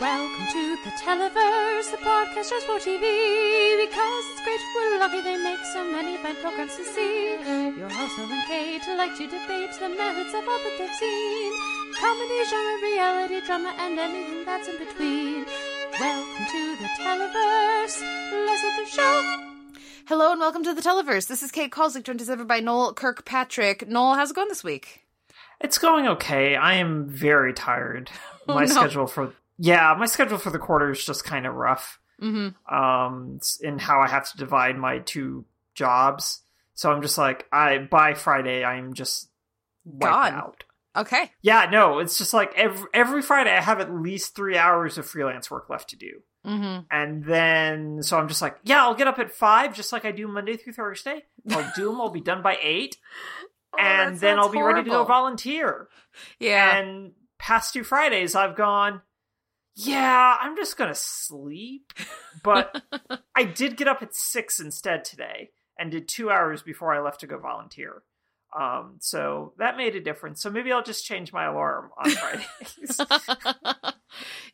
Welcome to the Televerse, the podcast just for TV. Because it's great, we're lucky they make so many fine programs to see. Your host, Noel and Kate, like to debate the merits of all that they've seen. Comedy, genre, reality, drama, and anything that's in between. Welcome to the Televerse. Let's get the show. Hello and welcome to the Televerse. This is Kate Kulzick, joined as ever by Noel Kirkpatrick. Noel, how's it going this week? It's going okay. I am very tired. Oh, my no. schedule for yeah, my schedule for the quarter is just kind of rough. Mm-hmm. Um, in how I have to divide my two jobs. So I'm just like, I by Friday I'm just wiped Gone. out. Okay. Yeah, no, it's just like every every Friday I have at least three hours of freelance work left to do. Mm-hmm. And then, so I'm just like, yeah, I'll get up at five, just like I do Monday through Thursday. I'll do them. I'll be done by eight, and then I'll be ready to go volunteer. Yeah. And past two Fridays, I've gone, yeah, I'm just gonna sleep. But I did get up at six instead today, and did two hours before I left to go volunteer. Um, so that made a difference. So maybe I'll just change my alarm on Fridays.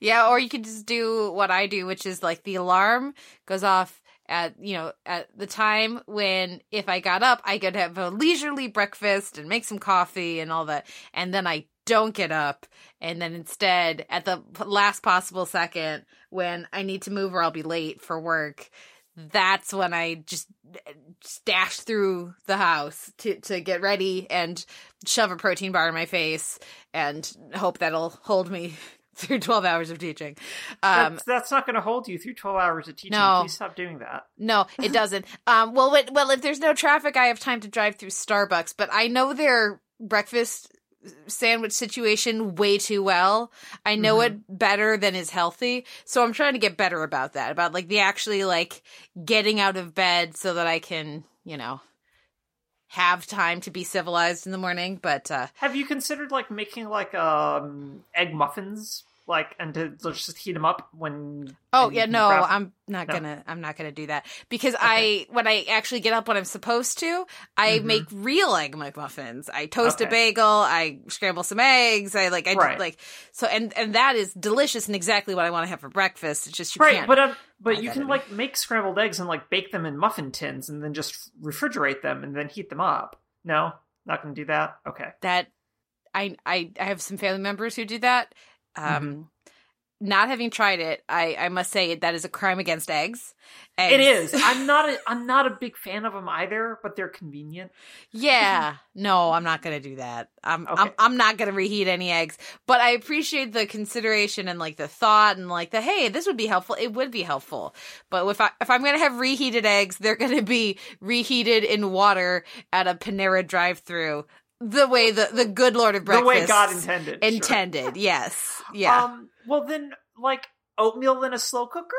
yeah, or you could just do what I do, which is like the alarm goes off at you know at the time when if I got up, I could have a leisurely breakfast and make some coffee and all that, and then I don't get up, and then instead at the last possible second when I need to move or I'll be late for work. That's when I just dash through the house to to get ready and shove a protein bar in my face and hope that'll hold me through 12 hours of teaching. Um, that's, that's not going to hold you through 12 hours of teaching. No. Please stop doing that. no, it doesn't. um, well, wait, well, if there's no traffic, I have time to drive through Starbucks, but I know their breakfast sandwich situation way too well. I know Mhm. it better than is healthy. So I'm trying to get better about that, about like the actually like getting out of bed so that I can, you know, have time to be civilized in the morning. But, uh, Have you considered like making like um egg muffins, like and to just heat them up when? Oh yeah, no, grab- I'm not No. gonna. I'm not gonna do that because I when I actually get up when I'm supposed to, I Mhm. make real egg McMuffins. I toast a bagel. I scramble some eggs. I like. I do- Right. like so, and and that is delicious and exactly what I want to have for breakfast. It's just you right, can't. but um, but you can in. like make scrambled eggs and like bake them in muffin tins and then just refrigerate them and then heat them up. No, not to do that. Okay. that I I I have some family members who do that. Um, Mm-hmm. not having tried it, I I must say that is a crime against eggs. It Eggs- is. I'm not. A, I'm not a big fan of them either, but they're convenient. Yeah, no, I'm not gonna do that. I'm I'm I'm not gonna reheat any eggs. But I appreciate the consideration and like the thought and like the hey, this would be helpful. It would be helpful. But if I if I'm gonna have reheated eggs, they're gonna be reheated in water at a Panera drive-through. The way the the good Lord of breakfast the way God intended. sure. intended. Yes, yeah. Um. Well, then, like oatmeal in a slow cooker.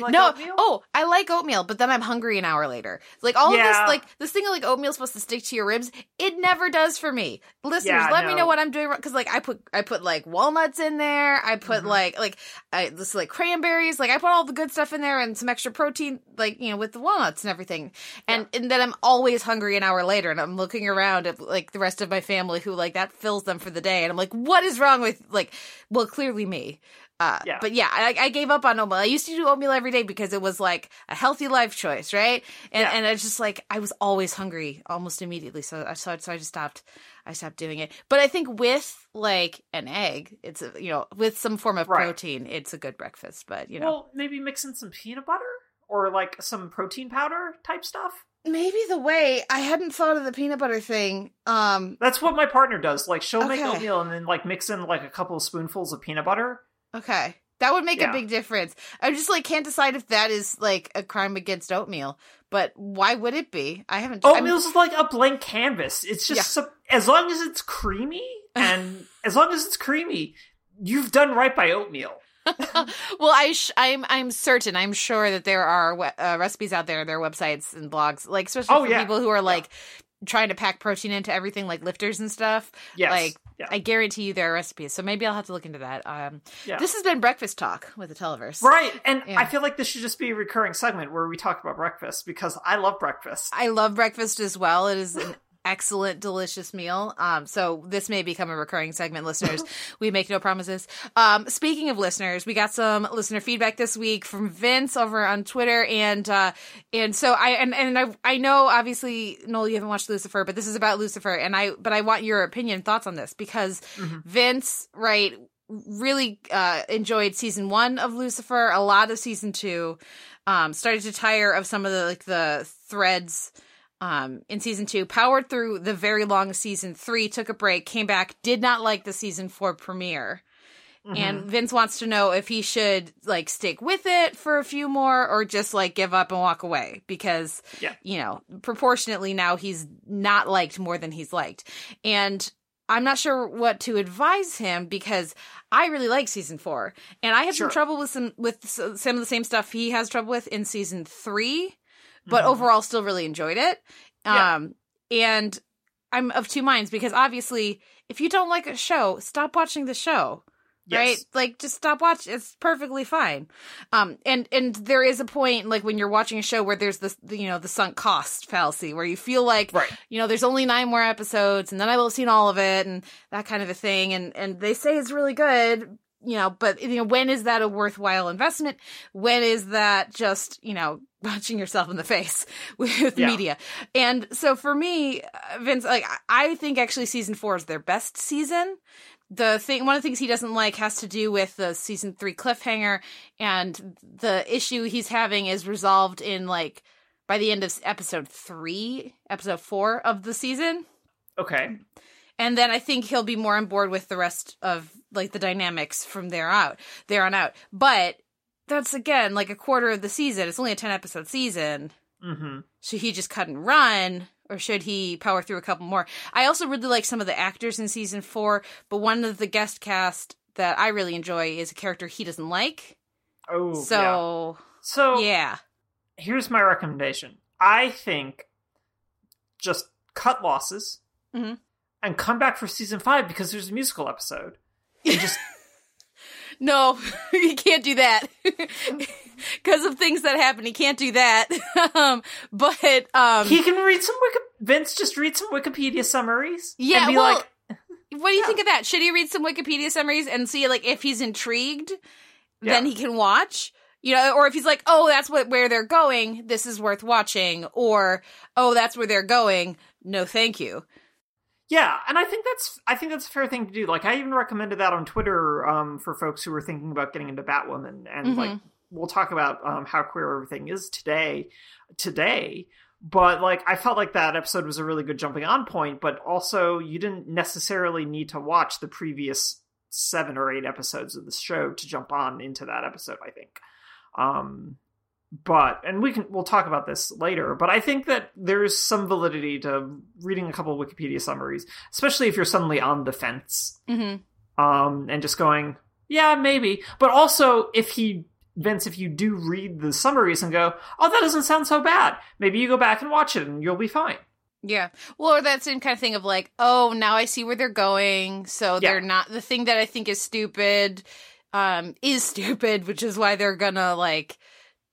Like no, oatmeal? oh, I like oatmeal, but then I'm hungry an hour later. Like all of this, like this thing of like oatmeal's supposed to stick to your ribs. It never does for me. Listeners, Yeah, let me know what I'm doing wrong because like I put I put like walnuts in there. I put Mhm. like like I this like cranberries. Like I put all the good stuff in there and some extra protein, like you know, with the walnuts and everything. And and then I'm always hungry an hour later, and I'm looking around at like the rest of my family who like that fills them for the day, and I'm like, what is wrong with like? Well, clearly me. Uh, Yeah. But yeah, I, I gave up on oatmeal. I used to do oatmeal every day because it was like a healthy life choice, right? And Yeah. and I just like I was always hungry almost immediately, so I so, so I just stopped. I stopped doing it. But I think with like an egg, it's a, you know with some form of Right. protein, it's a good breakfast. But you know, Well, maybe mix in some peanut butter or like some protein powder type stuff. maybe the way I hadn't thought of the peanut butter thing. Um, That's what my partner does. Like she'll make oatmeal and then like mix in like a couple of spoonfuls of peanut butter. Okay. That would make a big difference. I just like can't decide if that is like a crime against oatmeal. But why would it be? I haven't. I'm- Oatmeal's like a blank canvas. It's just Yeah. so, as long as it's creamy and as long as it's creamy, you've done right by oatmeal. well, I sh- I'm I'm certain I'm sure that there are uh, recipes out there, there are websites and blogs, like especially Oh, for yeah. people who are like trying to pack protein into everything, like lifters and stuff. Yes. Like yeah. I guarantee you there are recipes. So maybe I'll have to look into that. Um, yeah. this has been breakfast talk with the Televerse. Right, and Yeah. I feel like this should just be a recurring segment where we talk about breakfast because I love breakfast. I love breakfast as well. It is an excellent, delicious meal. Um, so this may become a recurring segment, listeners. we make no promises. Um, speaking of listeners, we got some listener feedback this week from Vince over on Twitter, and uh, and so I and and I I know obviously Noel, you haven't watched Lucifer, but this is about Lucifer, and I but I want your opinion, thoughts on this because Mhm. Vince, right, really uh, enjoyed season one of Lucifer, a lot of season two. Um, started to tire of some of the like the threads um, in season two. Powered through the very long season three, took a break, came back, did not like the season four premiere. Mhm. And Vince wants to know if he should like stick with it for a few more or just like give up and walk away because Yeah. you know, proportionately now he's not liked more than he's liked. And I'm not sure what to advise him because I really like season 4 and I have Sure. some trouble with some with some of the same stuff he has trouble with in season 3, but Mhm. overall still really enjoyed it. Yeah. Um and I'm of two minds because obviously if you don't like a show, stop watching the show Yes. right like just stop watching it's perfectly fine um and and there is a point like when you're watching a show where there's this you know the sunk cost fallacy where you feel like Right. you know there's only nine more episodes and then i will have seen all of it and that kind of a thing and and they say it's really good you know but you know when is that a worthwhile investment when is that just you know punching yourself in the face with Yeah. media and so for me uh, vince like I- i think actually season four is their best season the thing one of the things he doesn't like has to do with the season three cliffhanger and the issue he's having is resolved in like by the end of episode three episode four of the season Okay. And then I think he'll be more on board with the rest of like the dynamics from there out, there on out. But that's again like a quarter of the season. It's only a ten episode season. hmm Should he just cut and run, or should he power through a couple more? I also really like some of the actors in season four, but one of the guest cast that I really enjoy is a character he doesn't like. Oh. yeah. So So yeah, here's my recommendation. I think just cut losses Mhm. And come back for season five because there's a musical episode. And just no, he can't do that because of things that happen. He can't do that. um, but um, he can read some Wiki- Vince just read some Wikipedia summaries. Yeah, and be well, like, What do you Yeah. think of that? Should he read some Wikipedia summaries and see like if he's intrigued, then he can watch? You know, or if he's like, "Oh, that's what where they're going. This is worth watching," or "Oh, that's where they're going. No, thank you." Yeah, and I think that's I think that's a fair thing to do. Like I even recommended that on Twitter um, for folks who were thinking about getting into Batwoman, and like Mhm. we'll talk about um, how queer everything is today. Today, but like I felt like that episode was a really good jumping on point. But also, you didn't necessarily need to watch the previous seven or eight episodes of the show to jump on into that episode. I think. Um, but and we can we'll talk about this later but i think that there's some validity to reading a couple of wikipedia summaries especially if you're suddenly on the fence Mm-hmm. um and just going yeah maybe but also if he vince if you do read the summaries and go oh that doesn't sound so bad maybe you go back and watch it and you'll be fine Yeah. Well, or that same kind of thing of like, oh, now I see where they're going. So Yeah. they're not the thing that I think is stupid, um, is stupid, which is why they're gonna like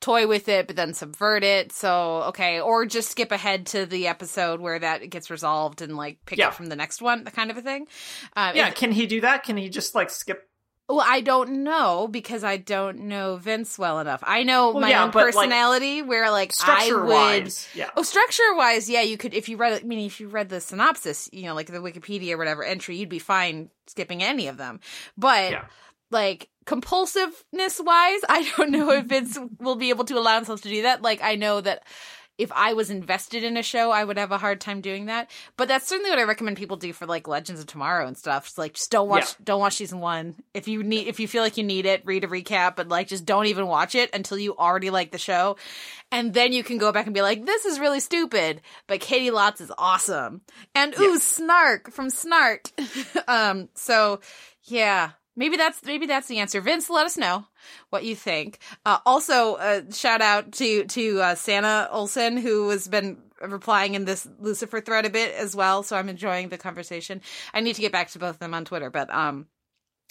toy with it, but then subvert it. So okay, or just skip ahead to the episode where that gets resolved and like pick Yeah. up from the next one, that kind of a thing. Um, yeah can he do that can he just like skip well, I don't know because I don't know Vince well enough. I know Well, my yeah, own but, like, personality where like I structure would. wise yeah Oh, structure wise, yeah, you could if you read. I mean, if you read the synopsis, you know, like the Wikipedia or whatever entry, you'd be fine skipping any of them. But Yeah. like compulsiveness wise, I don't know if Vince will be able to allow himself to do that. Like, I know that if I was invested in a show, I would have a hard time doing that. But that's certainly what I recommend people do for like Legends of Tomorrow and stuff. It's like just don't watch, Yeah. don't watch season one. If you need, if you feel like you need it, read a recap, but like just don't even watch it until you already like the show, and then you can go back and be like, this is really stupid, but Caity Lotz is awesome, and ooh, Yeah. Snark from Snart. um, so yeah. Maybe that's maybe that's the answer. Vince, let us know what you think. Uh, also, uh, shout out to to uh, Santa Olson who has been replying in this Lucifer thread a bit as well. So I'm enjoying the conversation. I need to get back to both of them on Twitter, but um,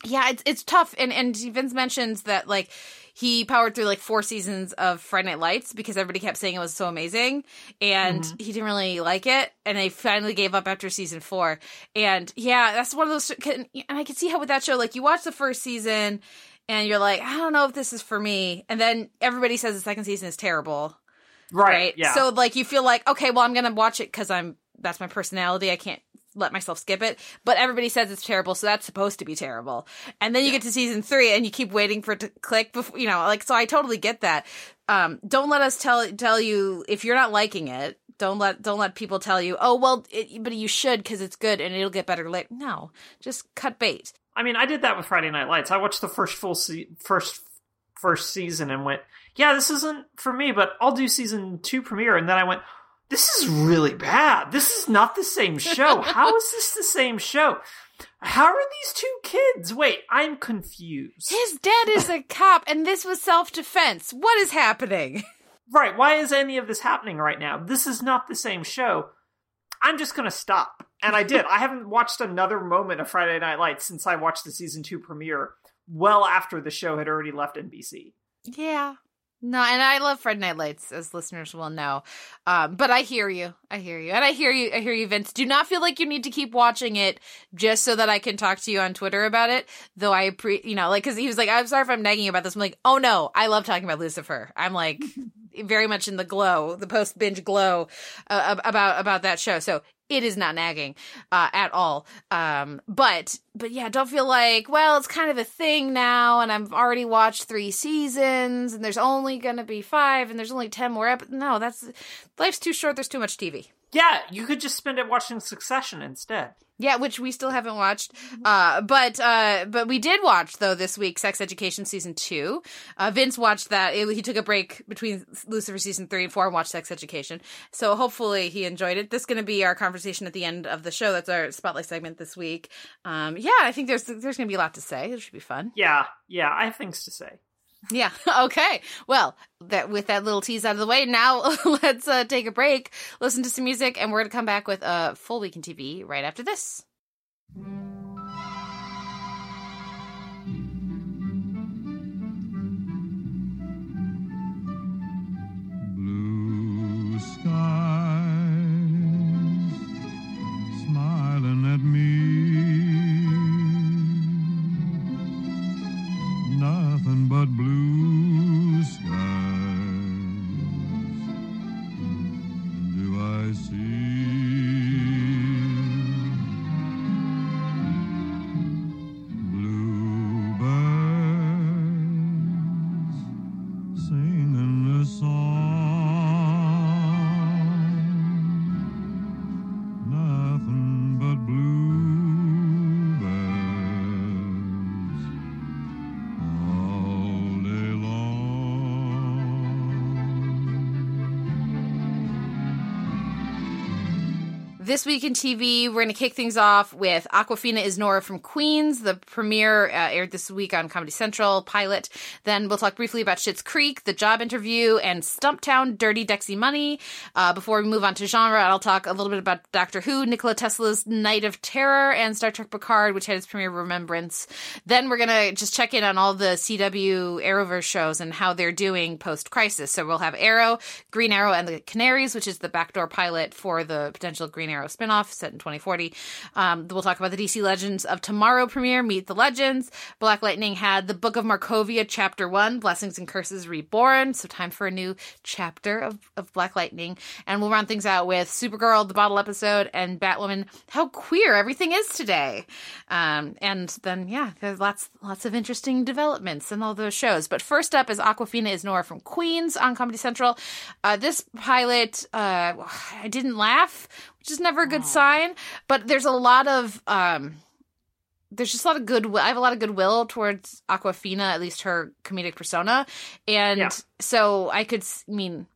yeah, it's it's tough. And and Vince mentions that like he powered through like four seasons of Friday Night Lights because everybody kept saying it was so amazing, and Mhm. he didn't really like it, and they finally gave up after season four. And yeah, that's one of those. And I can see how with that show, like you watch the first season, and you're like, I don't know if this is for me, and then everybody says the second season is terrible Right. Yeah. so like you feel like okay, well I'm gonna watch it because I'm that's my personality. I can't let myself skip it. But everybody says it's terrible, so that's supposed to be terrible. And then you get to season three and you keep waiting for it to click before you know, like so I totally get that. Um, don't let us tell tell you if you're not liking it. Don't let don't let people tell you, oh well, it, but you should because it's good and it'll get better later. No, just cut bait. I mean, I did that with Friday Night Lights. I watched the first full se- first first season and went, "Yeah, this isn't for me," but I'll do season 2 premiere and then I went, "This is really bad. This is not the same show. How is this the same show? How are these two kids? Wait, I'm confused." His dad is a cop, and this was self defense. What is happening? Right, why is any of this happening right now? This is not the same show. I'm just going to stop. And I did. I haven't watched another moment of Friday Night Lights since I watched the season 2 premiere well after the show had already left NBC. Yeah. No, and I love Friday Night Lights, as listeners will know. Um, but I hear you. I hear you. And I hear you. I hear you, Vince. Do not feel like you need to keep watching it just so that I can talk to you on Twitter about it. Though I, pre, you know, like, cause he was like, I'm sorry if I'm nagging you about this. I'm like, oh no, I love talking about Lucifer. I'm like, very much in the glow, the post binge glow uh, about, about that show. So it is not nagging uh, at all. Um, but but yeah, don't feel like well, it's kind of a thing now, and I've already watched three seasons, and there's only gonna be five, and there's only ten more. Ep- no, that's life's too short. There's too much TV. Yeah, you could just spend it watching Succession instead. Yeah, which we still haven't watched. Uh, but uh, but we did watch though this week Sex Education season two. Uh, Vince watched that. It- he took a break between Lucifer season three and four and watched Sex Education. So hopefully he enjoyed it. This is going to be our conversation at the end of the show. That's our spotlight segment this week. Um, yeah, I think there's there's going to be a lot to say. It should be fun. Yeah, yeah, I have things to say. Yeah. Okay. Well, that with that little tease out of the way, now let's uh, take a break, listen to some music, and we're going to come back with a full week in TV right after this. Week in TV, we're going to kick things off with Awkwafina is Nora from Queens. The premiere uh, aired this week on Comedy Central pilot. Then we'll talk briefly about Schitt's Creek, the job interview, and Stumptown Dirty Dexy Money. Uh, before we move on to genre, I'll talk a little bit about Doctor Who, Nikola Tesla's Night of Terror, and Star Trek Picard, which had its premiere Remembrance. Then we're going to just check in on all the CW Arrowverse shows and how they're doing post crisis. So we'll have Arrow, Green Arrow, and the Canaries, which is the backdoor pilot for the potential Green Arrow spinoff set in 2040. Um, we'll talk about the DC Legends of Tomorrow premiere, Meet the Legends. Black Lightning had the Book of Markovia, Chapter 1, Blessings and Curses Reborn. So time for a new chapter of, of Black Lightning. And we'll round things out with Supergirl, the bottle episode, and Batwoman, how queer everything is today. Um, and then, yeah, there's lots, lots of interesting developments in all those shows. But first up is Awkwafina is Nora from Queens on Comedy Central. Uh, this pilot, uh, I didn't laugh, which is never a good sign, but there's a lot of, um, there's just a lot of goodwill. I have a lot of goodwill towards Awkwafina, at least her comedic persona, and Yeah. so I could, I mean,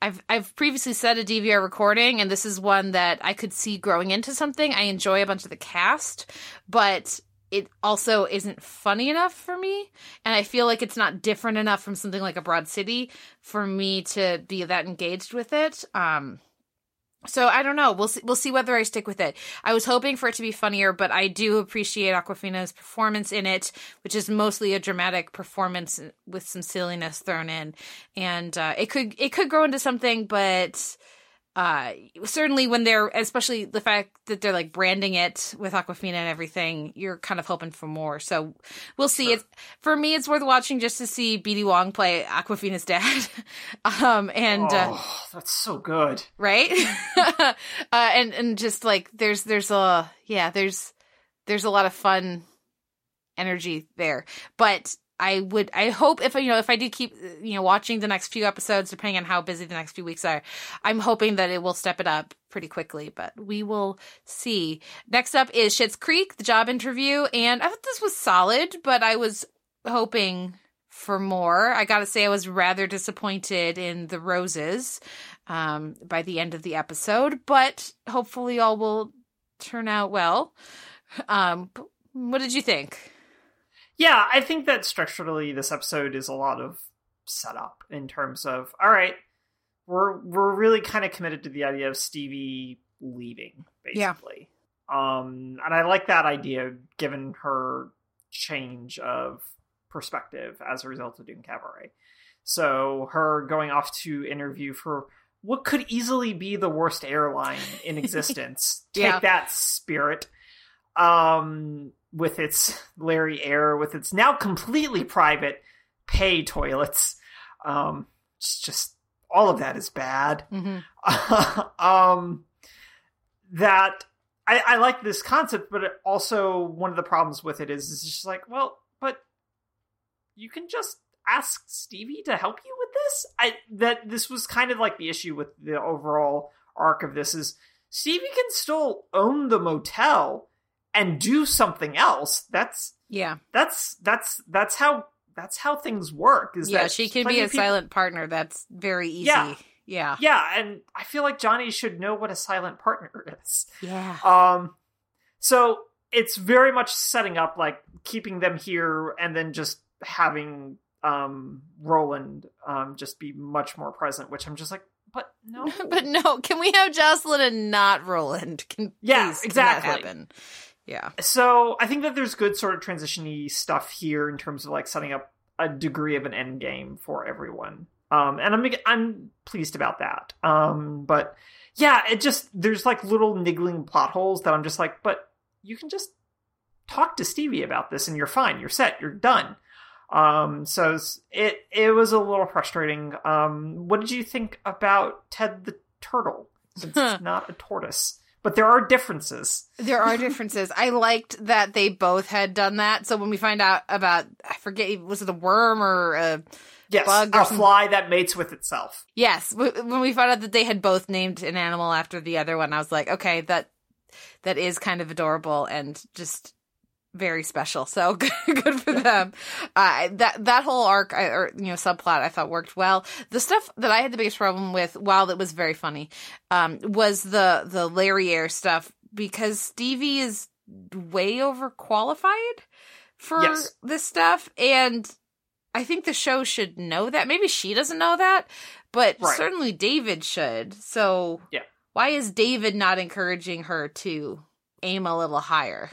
I've I've previously said a DVR recording, and this is one that I could see growing into something. I enjoy a bunch of the cast, but it also isn't funny enough for me, and I feel like it's not different enough from something like a Broad City for me to be that engaged with it. Um, So I don't know. We'll see, we'll see whether I stick with it. I was hoping for it to be funnier, but I do appreciate Awkwafina's performance in it, which is mostly a dramatic performance with some silliness thrown in. And uh, it could it could grow into something, but uh certainly when they're especially the fact that they're like branding it with awkwafina and everything you're kind of hoping for more so we'll see Sure. it's for me it's worth watching just to see bd wong play awkwafina's dad um and uh, oh, that's so good. right uh and and just like there's there's a yeah there's there's a lot of fun energy there but i would i hope if you know if i do keep you know watching the next few episodes depending on how busy the next few weeks are i'm hoping that it will step it up pretty quickly but we will see next up is Schitt's creek the job interview and i thought this was solid but i was hoping for more i gotta say i was rather disappointed in the roses um, by the end of the episode, but hopefully all will turn out well. Um, what did you think? Yeah, I think that structurally this episode is a lot of setup in terms of all right, we're we're really kind of committed to the idea of Stevie leaving, Yeah. basically. Um and I like that idea given her change of perspective as a result of doing cabaret. So her going off to interview for what could easily be the worst airline in existence. Take Yeah. that spirit. Um with its Larry Air, with its now completely private pay toilets. Um it's just all of that is bad. Mm-hmm. um that I, I like this concept, but it also one of the problems with it is it's just like, well, but you can just ask Stevie to help you with this. I that this was kind of like the issue with the overall arc of this is Stevie can still own the motel and do something else. That's Yeah, that's that's that's how that's how things work. Is yeah, that she can be a people- silent partner. That's very easy. Yeah. yeah, Yeah, and I feel like Johnny should know what a silent partner is. yeah. Um, so it's very much setting up like keeping them here and then just having um Roland um just be much more present, which I'm just like, but no, but no, can we have Jocelyn and not Roland? Can Yeah, exactly. that happen? Yeah, so I think that there's good sort of transitiony stuff here in terms of like setting up a degree of an end game for everyone. Um, and I'm I'm pleased about that. Um, but yeah, it just there's like little niggling plot holes that I'm just like, but you can just talk to Stevie about this and you're fine. You're set. You're done. Um, so it it was a little frustrating. Um, what did you think about Ted the turtle? Since it's not a tortoise, but there are differences. There are differences. I liked that they both had done that. So when we find out about, I forget, was it a worm or a Yes, Bug or a some- fly that mates with itself. yes? When we found out that they had both named an animal after the other one, I was like, okay, that that is kind of adorable and just very special. So good for them. Uh, that that whole arc I, or you know subplot I thought worked well. The stuff that I had the biggest problem with, while it was very funny, um, was the the Larry Air stuff because Stevie is way overqualified for Yes. this stuff, and I think the show should know that. Maybe she doesn't know that, but Right. certainly David should. So Yeah. why is David not encouraging her to aim a little higher?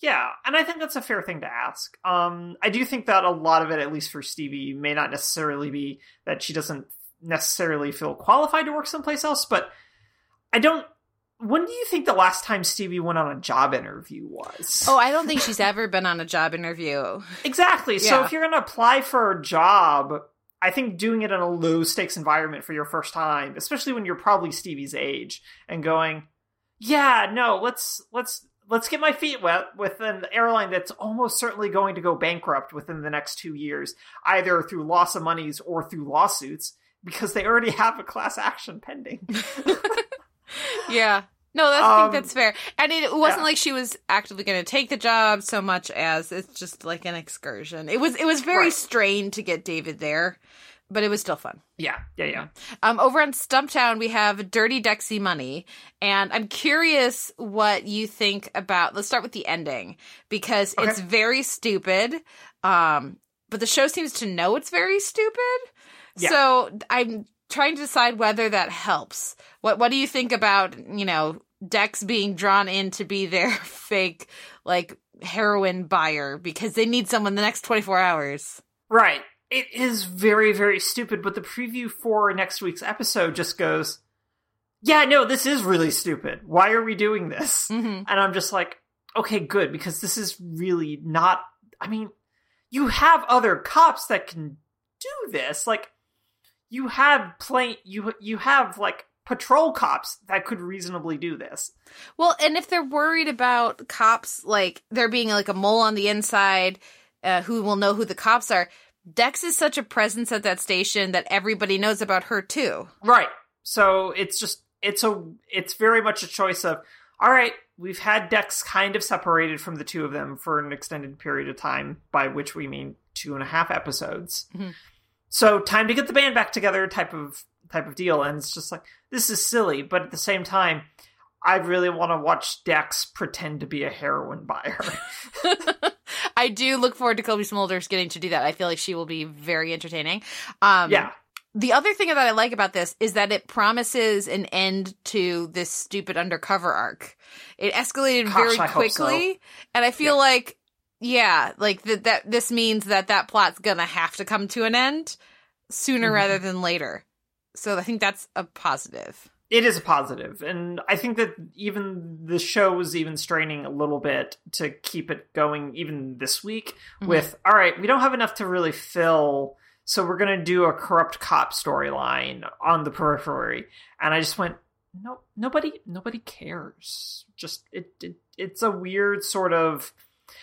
Yeah, and I think that's a fair thing to ask. Um, I do think that a lot of it, at least for Stevie, may not necessarily be that she doesn't necessarily feel qualified to work someplace else, but I don't. When do you think the last time Stevie went on a job interview was? Oh, I don't think she's ever been on a job interview. Exactly. So Yeah. if you're going to apply for a job, I think doing it in a low stakes environment for your first time, especially when you're probably Stevie's age, and going, yeah, no, let's let's let's get my feet wet with an airline that's almost certainly going to go bankrupt within the next two years, either through loss of monies or through lawsuits, because they already have a class action pending. Yeah. No, that's, I Um, think that's fair. And it wasn't yeah. like she was actively going to take the job so much as it's just like an excursion. It was it was very Right. strained to get David there, but it was still fun. yeah, yeah, yeah. Um, over on Stumptown, we have Dirty Dexy Money, and I'm curious what you think about. Let's start with the ending because Okay. it's very stupid. Um, but the show seems to know it's very stupid. Yeah. So I'm trying to decide whether that helps. What What do you think about you know Dex being drawn in to be their fake like heroin buyer because they need someone the next twenty four hours? Right. It is very, very stupid, but the preview for next week's episode just goes, Yeah, no, this is really stupid. Why are we doing this? Mm-hmm. And I'm just like, okay, good, because this is really not. I mean, you have other cops that can do this. Like, you have plain you you have like patrol cops that could reasonably do this. Well, and if they're worried about cops, like there being like a mole on the inside, uh, who will know who the cops are. Dex is such a presence at that station that everybody knows about her too. Right. So it's just it's a it's very much a choice of all right, we've had Dex kind of separated from the two of them for an extended period of time, by which we mean two and a half episodes. Mhm. So time to get the band back together type of type of deal. And it's just like this is silly, but at the same time, I really want to watch Dex pretend to be a heroin buyer. I do look forward to Cobie Smulders getting to do that. I feel like she will be very entertaining. Um, yeah. The other thing that I like about this is that it promises an end to this stupid undercover arc. It escalated Gosh, very I hope so. quickly, and I feel Yeah. like, yeah, like that. That this means that that plot's gonna have to come to an end sooner Mhm. rather than later. So I think that's a positive. It is a positive and i think that even the show was even straining a little bit to keep it going even this week Mhm. with all right we don't have enough to really fill so we're going to do a corrupt cop storyline on the periphery and i just went no nobody nobody cares just it, it it's a weird sort of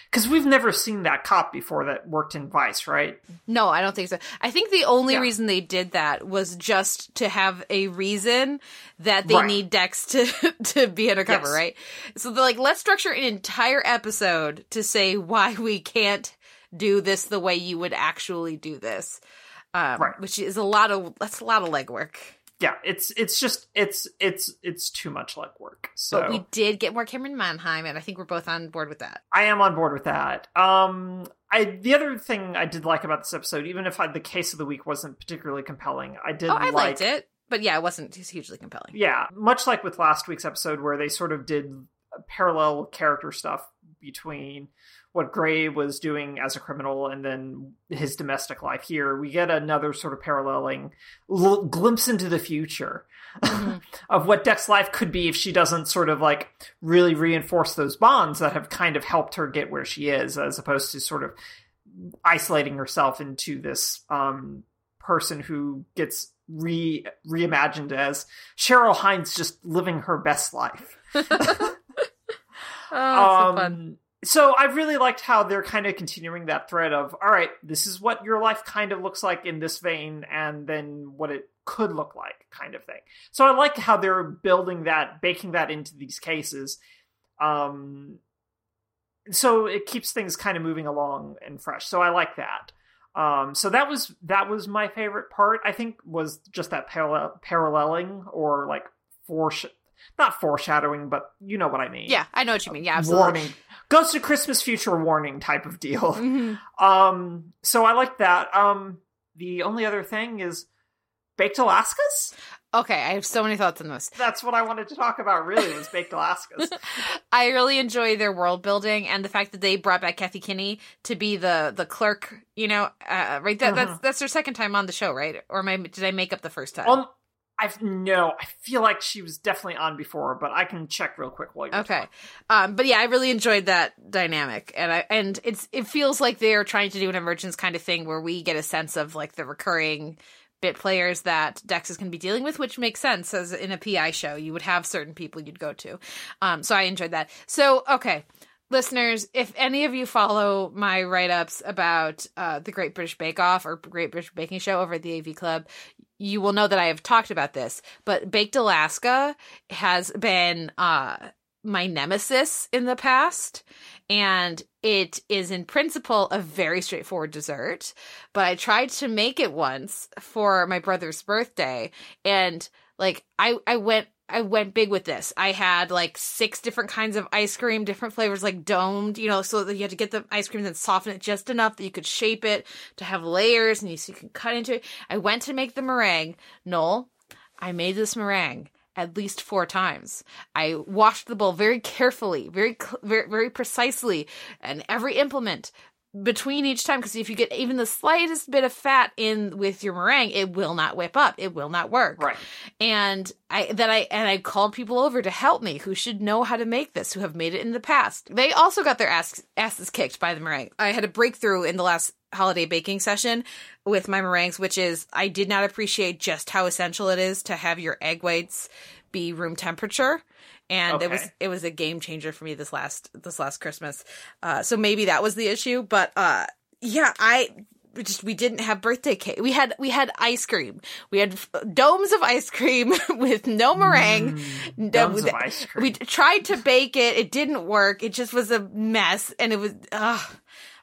because we've never seen that cop before that worked in vice right No, I don't think so. I think the only Yeah. reason they did that was just to have a reason that they Right. need Dex to to be undercover, Yes. right? So they're like, let's structure an entire episode to say why we can't do this the way you would actually do this. Um, Right. which is a lot of that's a lot of legwork. Yeah it's it's just it's it's it's too much legwork so But we did get more Camryn Manheim, and I think we're both on board with that. I am on board with that. Um, I the other thing I did like about this episode, even if I, the case of the week wasn't particularly compelling, I did Oh, I like liked it, but yeah, it wasn't hugely compelling. Yeah, much like with last week's episode, where they sort of did parallel character stuff between what Gray was doing as a criminal and then his domestic life. Here, we get another sort of paralleling l- glimpse into the future Mhm. of what Dex life could be if she doesn't sort of like really reinforce those bonds that have kind of helped her get where she is, as opposed to sort of isolating herself into this um, person who gets re reimagined as Cheryl Hines just living her best life. Oh, so fun. So I really liked how they're kind of continuing that thread of, all right, this is what your life kind of looks like in this vein, and then what it could look like, kind of thing. So I like how they're building that, baking that into these cases. Um, so it keeps things kind of moving along and fresh. So I like that. Um, so that was that was my favorite part. I think was just that parallel paralleling or like foresh not foreshadowing, but you know what I mean Yeah, I know what you mean. Yeah, absolutely. warning ghost of christmas future warning type of deal Mhm. um so i like that um the only other thing is baked alaskas Okay, I have so many thoughts on this. that's what i wanted to talk about really was baked alaskas I really enjoy their world building and the fact that they brought back Kathy Kinney to be the the clerk. You know, uh, right? That, That's Mhm. that's their second time on the show, right? Or am I, did I make up the first time? um i've no i feel like she was definitely on before but i can check real quick while you're okay, talking. um, but yeah, I really enjoyed that dynamic, and I and it's it feels like they're trying to do an emergence kind of thing where we get a sense of like the recurring bit players that Dex is going to be dealing with, which makes sense as in a PI show you would have certain people you'd go to. Um, so I enjoyed that. So okay, listeners, if any of you follow my write ups about uh, the Great British Bake Off or Great British Baking Show over at the AV Club, you will know that I have talked about this. But Baked Alaska has been uh, my nemesis in the past. And it is in principle a very straightforward dessert. But I tried to make it once for my brother's birthday. And like I, I went I went big with this. I had like six different kinds of ice cream, different flavors, like domed, you know, so that you had to get the ice cream and soften it just enough that you could shape it to have layers and you, so you can cut into it. I went to make the meringue. Noel, I made this meringue at least four times. I washed the bowl very carefully, very, very, very precisely, and every implement between each time. Because if you get even the slightest bit of fat in with your meringue, it will not whip up. It will not work Right. and I that I and I called people over to help me who should know how to make this, who have made it in the past. They also got their ass, asses kicked by the meringue. I had a breakthrough in the last holiday baking session with my meringues, which is I did not appreciate just how essential it is to have your egg whites be room temperature. And it was it was a game changer for me this last this last Christmas. Uh, so maybe that was the issue, but uh, yeah, I we just we didn't have birthday cake. We had we had ice cream. We had f- domes of ice cream with no meringue. No, Domes we- of ice cream. We tried to bake it. It didn't work. It just was a mess, and it was. Ugh.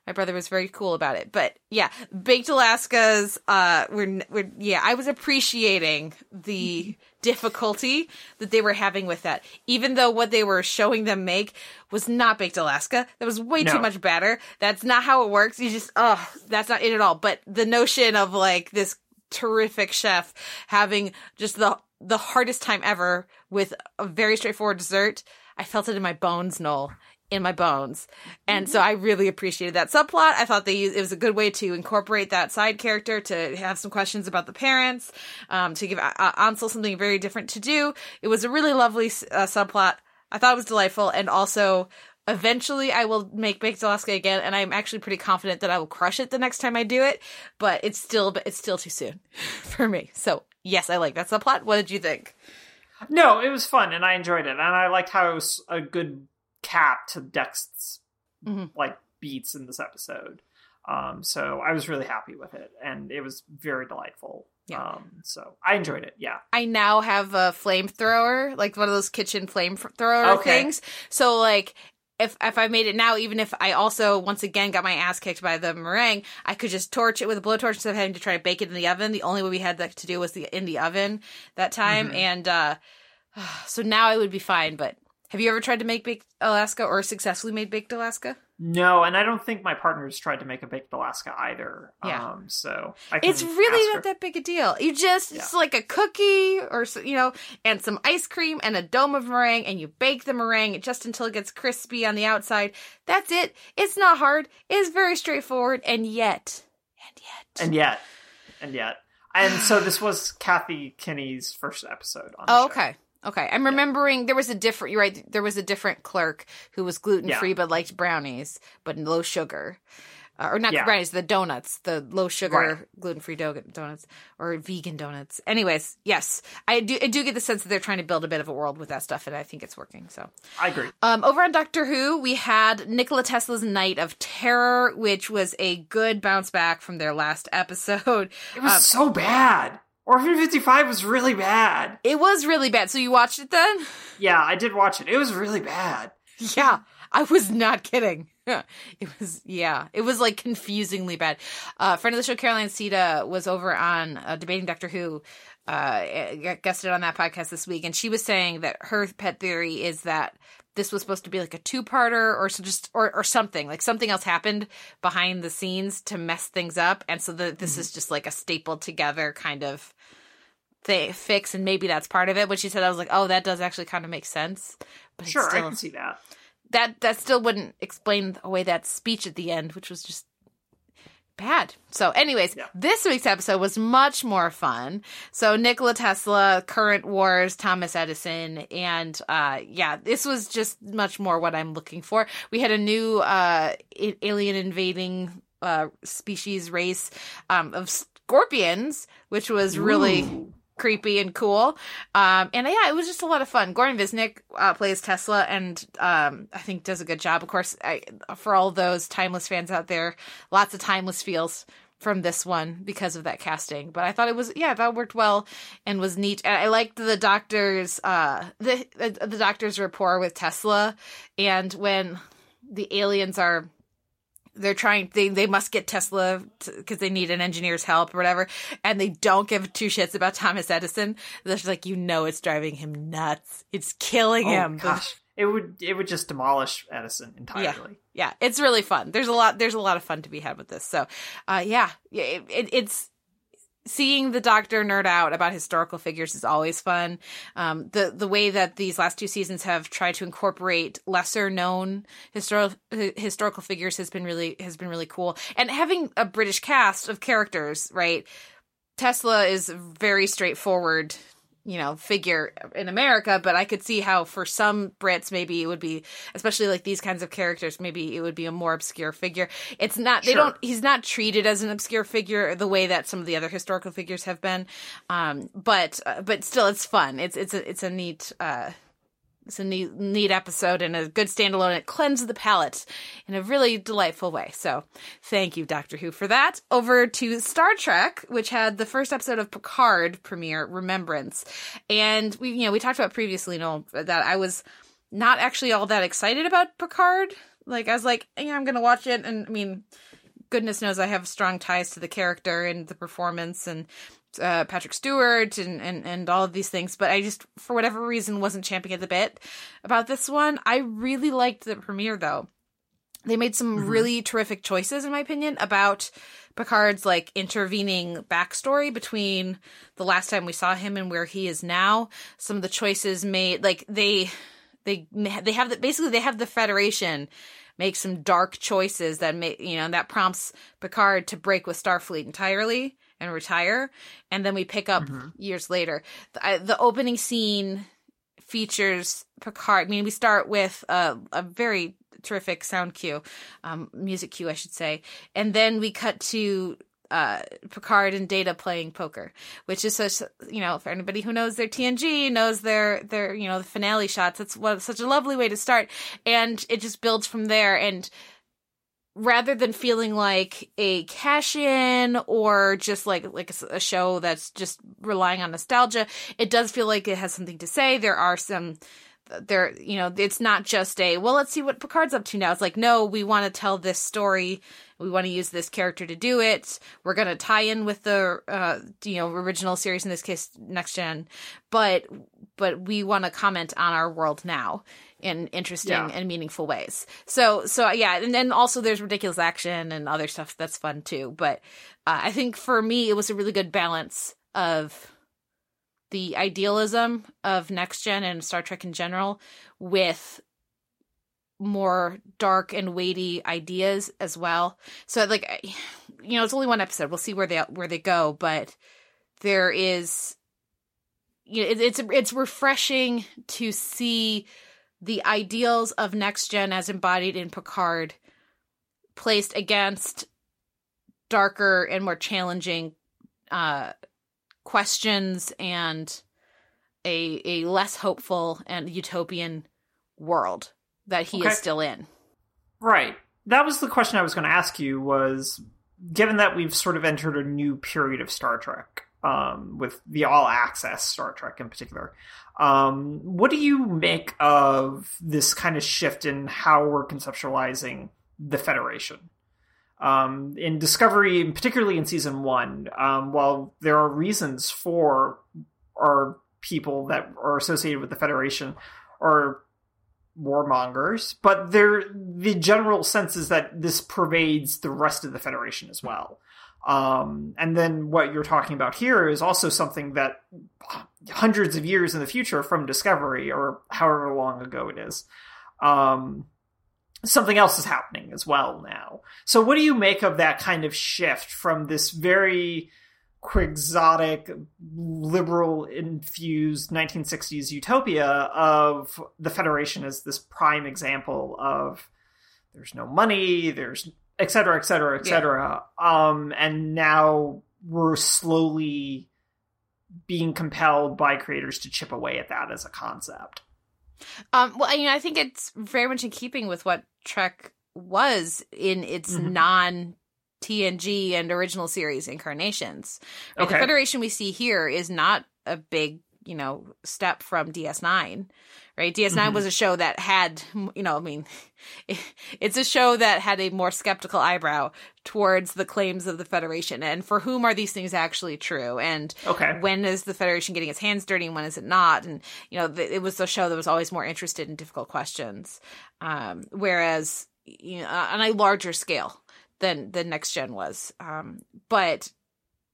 My brother was very cool about it, but yeah, baked Alaska's. Uh, we're, we're yeah. I was appreciating the difficulty that they were having with that, even though what they were showing them make was not baked Alaska. That was way too much batter. That's not how it works. You just, oh, that's not it at all. But the notion of like this terrific chef having just the the hardest time ever with a very straightforward dessert, I felt it in my bones, Noel. In my bones, and so I really appreciated that subplot. I thought they used, it was a good way to incorporate that side character to have some questions about the parents, um, to give uh, Ansel something very different to do. It was a really lovely uh, subplot. I thought it was delightful, and also eventually I will make Baked Alaska again, and I'm actually pretty confident that I will crush it the next time I do it. But it's still it's still too soon for me. So yes, I like that subplot. What did you think? No, it was fun and I enjoyed it, and I liked how it was a good cap to Dex's Mhm. like beats in this episode. Um, so I was really happy with it, and it was very delightful. Yeah. Um, so I enjoyed it. Yeah. I now have a flamethrower, like one of those kitchen flamethrower Okay. things. So like if if I made it now, even if I also once again got my ass kicked by the meringue, I could just torch it with a blowtorch instead of having to try to bake it in the oven. The only way we had that to do was the in the oven that time, Mhm. and uh so now I would be fine. But have you ever tried to make baked Alaska or successfully made baked Alaska? No, and I don't think my partner's tried to make a baked Alaska either. Yeah. Um, so It's really not that big a deal. You just it's like a cookie or you know, and some ice cream and a dome of meringue, and you bake the meringue just until it gets crispy on the outside. That's it. It's not hard. It's very straightforward, and yet, and yet, and yet, and yet, and so this was Kathy Kinney's first episode. On the oh, show. okay. Okay, I'm remembering there was a different. You're right. There was a different clerk who was gluten free Yeah. but liked brownies, but low sugar, uh, or not Yeah. brownies, the donuts, the low sugar Right. gluten free do- donuts or vegan donuts. Anyways, yes, I do. I do get the sense that they're trying to build a bit of a world with that stuff, and I think it's working. So, I agree. um, over on Doctor Who, we had Nikola Tesla's Night of Terror, which was a good bounce back from their last episode. It was Um, so bad. Orphan Fifty Five was really bad. It was really bad. So you watched it then? Yeah, I did watch it. It was really bad. Yeah, I was not kidding. It was, yeah, it was like confusingly bad. Uh, friend of the show, Caroline Siede, was over on uh, Debating Doctor Who, uh, guested on that podcast this week, and she was saying that her pet theory is that this was supposed to be like a two-parter or so just or, or something. Like something else happened behind the scenes to mess things up. And so that this is mm-hmm. just like a stapled together kind of thing fix. And maybe that's part of it. When she said i was like oh that does actually kind of make sense. But Sure, I can see that. that that still wouldn't explain away that speech at the end, which was just bad. So, anyways, Yeah. this week's episode was much more fun. So, Nikola Tesla, current wars, Thomas Edison, and uh, yeah, this was just much more what I'm looking for. We had a new uh, alien invading uh, species race um, of scorpions, which was really Ooh. Creepy and cool. Um, and yeah, it was just a lot of fun. Goran Visnjic uh, plays Tesla, and um, I think does a good job. Of course, I, for all those timeless fans out there, lots of timeless feels from this one because of that casting. But I thought it was yeah, that worked well and was neat. And I liked the doctor's uh the the, the doctor's rapport with Tesla, and when the aliens are they're trying they they must get Tesla because they need an engineer's help or whatever, and they don't give two shits about Thomas Edison. They're just like, you know, it's driving him nuts. It's killing Oh, him. gosh. It would it would just demolish Edison entirely. yeah, it's really fun. There's a lot. There's a lot of fun to be had with this. So, uh, yeah, yeah, it, it, it's seeing the doctor nerd out about historical figures is always fun. Um, the the way that these last two seasons have tried to incorporate lesser known historical historical figures has been really has been really cool. And having a British cast of characters, right? Tesla is very straightforward you know figure in America, but I could see how for some Brits maybe it would be, especially like these kinds of characters, maybe it would be a more obscure figure. It's not they Sure. don't he's not treated as an obscure figure the way that some of the other historical figures have been, um, but uh, but still it's fun. It's it's a it's a neat. Uh, it's a neat, neat episode and a good standalone. It cleanses the palate in a really delightful way. So, thank you, Doctor Who, for that. Over to Star Trek, which had the first episode of Picard premiere, Remembrance, and we, you know, we talked about previously, you know, that I was not actually all that excited about Picard. Like, I was like, yeah, I'm gonna watch it, and I mean, goodness knows I have strong ties to the character and the performance and uh, Patrick Stewart and, and, and all of these things, but I just, for whatever reason, wasn't champing at the bit about this one. I really liked the premiere though. They made some really terrific choices, in my opinion, about Picard's like intervening backstory between the last time we saw him and where he is now. Some of the choices made, like they, they, they have the, basically they have the Federation make some dark choices that make you know that prompts Picard to break with Starfleet entirely and retire, and then we pick up years later. The, I, the opening scene features Picard. I mean, we start with a, a very terrific sound cue, um, music cue, I should say, and then we cut to uh, Picard and Data playing poker, which is such you know for anybody who knows their TNG knows their their you know the finale shots. It's what such a lovely way to start, and it just builds from there. And rather than feeling like a cash in or just like like a, show that's just relying on nostalgia, it does feel like it has something to say. There are some there you know it's not just a well let's see what picard's up to now. It's like no we want to tell this story. We want to use this character to do it. We're going to tie in with the uh you know original series in this case next gen. But but we want to comment on our world now in interesting Yeah. and meaningful ways. So so yeah and then also there's ridiculous action and other stuff that's fun too. But uh, i think for me it was a really good balance of the idealism of next gen and Star Trek in general with more dark and weighty ideas as well. So like you know, it's only one episode. We'll see where they where they go, but there is you know, it, it's it's refreshing to see the ideals of next gen as embodied in Picard placed against darker and more challenging uh questions and a a less hopeful and utopian world that he Okay. is still in. Right. That was the question I was going to ask you was given that we've sort of entered a new period of Star Trek um, with the all access Star Trek in particular. Um, what do you make of this kind of shift in how we're conceptualizing the Federation? Um, in Discovery, particularly in season one, um, while there are reasons for our people that are associated with the Federation or warmongers, but there the general sense is that this pervades the rest of the Federation as well. Um, and then what you're talking about here is also something that hundreds of years in the future from Discovery, or however long ago it is, um, something else is happening as well now. So, what do you make of that kind of shift from this very quixotic, liberal infused 1960s utopia of the Federation as this prime example of there's no money, there's et cetera, et cetera, et Yeah. cetera. Um, and now we're slowly being compelled by creators to chip away at that as a concept. Um, well, you know, I think it's very much in keeping with what Trek was in its Mhm. non TNG and original series incarnations. Right? The Federation we see here is not a big you know step from DS9 right DS9 Mhm. was a show that had you know I mean it's a show that had a more skeptical eyebrow towards the claims of the Federation and for whom are these things actually true and Okay. when is the Federation getting its hands dirty and when is it not? And you know, it was a show that was always more interested in difficult questions, um, whereas you know, on a larger scale than the Next Gen was. Um, but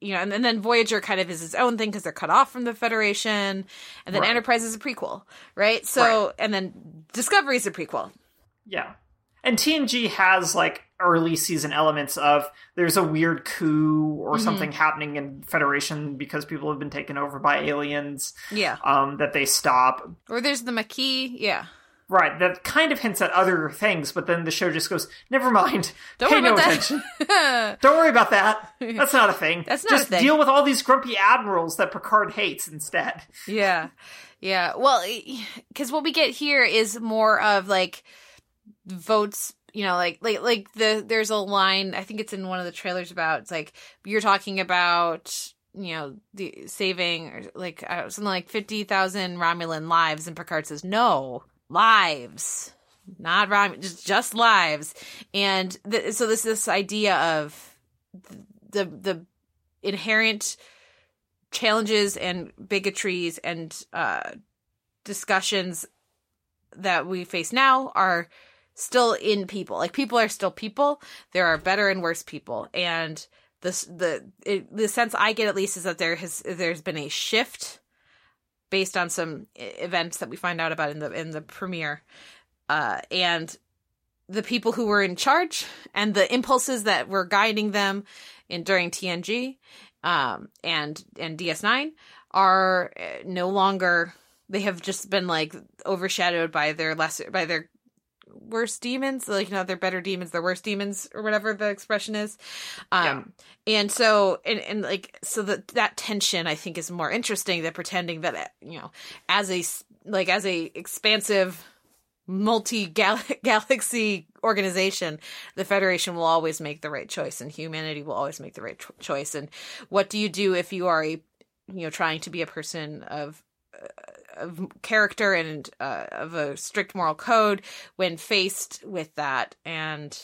you know, and, and then Voyager kind of is its own thing because they're cut off from the Federation, and then Right. Enterprise is a prequel, right? So, and then Discovery is a prequel. Yeah. And TNG has like early season elements of there's a weird coup or Mhm. something happening in Federation because people have been taken over by aliens Yeah, um, that they stop. or there's the Maquis. Yeah, Right, that kind of hints at other things, but then the show just goes, never mind. don't Pay worry no about attention. that. Don't worry about that. That's not a thing. That's not a just deal with all these grumpy admirals that Picard hates instead. yeah yeah well because what we get here is more of like votes you know like like like the there's a line i think it's in one of the trailers about it's like you're talking about you know the saving or like uh, something like 50,000 Romulan lives and Picard says no lives not Rom just just lives and so this this idea of the the inherent challenges and bigotries and uh, discussions that we face now are still in people. Like people are still people. There are better and worse people, and this the it, the sense I get at least is that there has there's been a shift based on some events that we find out about in the in the premiere, uh, and the people who were in charge and the impulses that were guiding them in during TNG um, and and DS9 are uh, no longer. They have just been like overshadowed by their lesser by their worst demons, like you know, their better demons, they're worst demons, or whatever the expression is. Um, and so and and like so that that tension I think is more interesting than pretending that you know as a like as a expansive multi galaxy organization, the Federation will always make the right choice, and humanity will always make the right cho- choice. And what do you do if you are a, you know, trying to be a person of uh, of character and uh, of a strict moral code when faced with that? And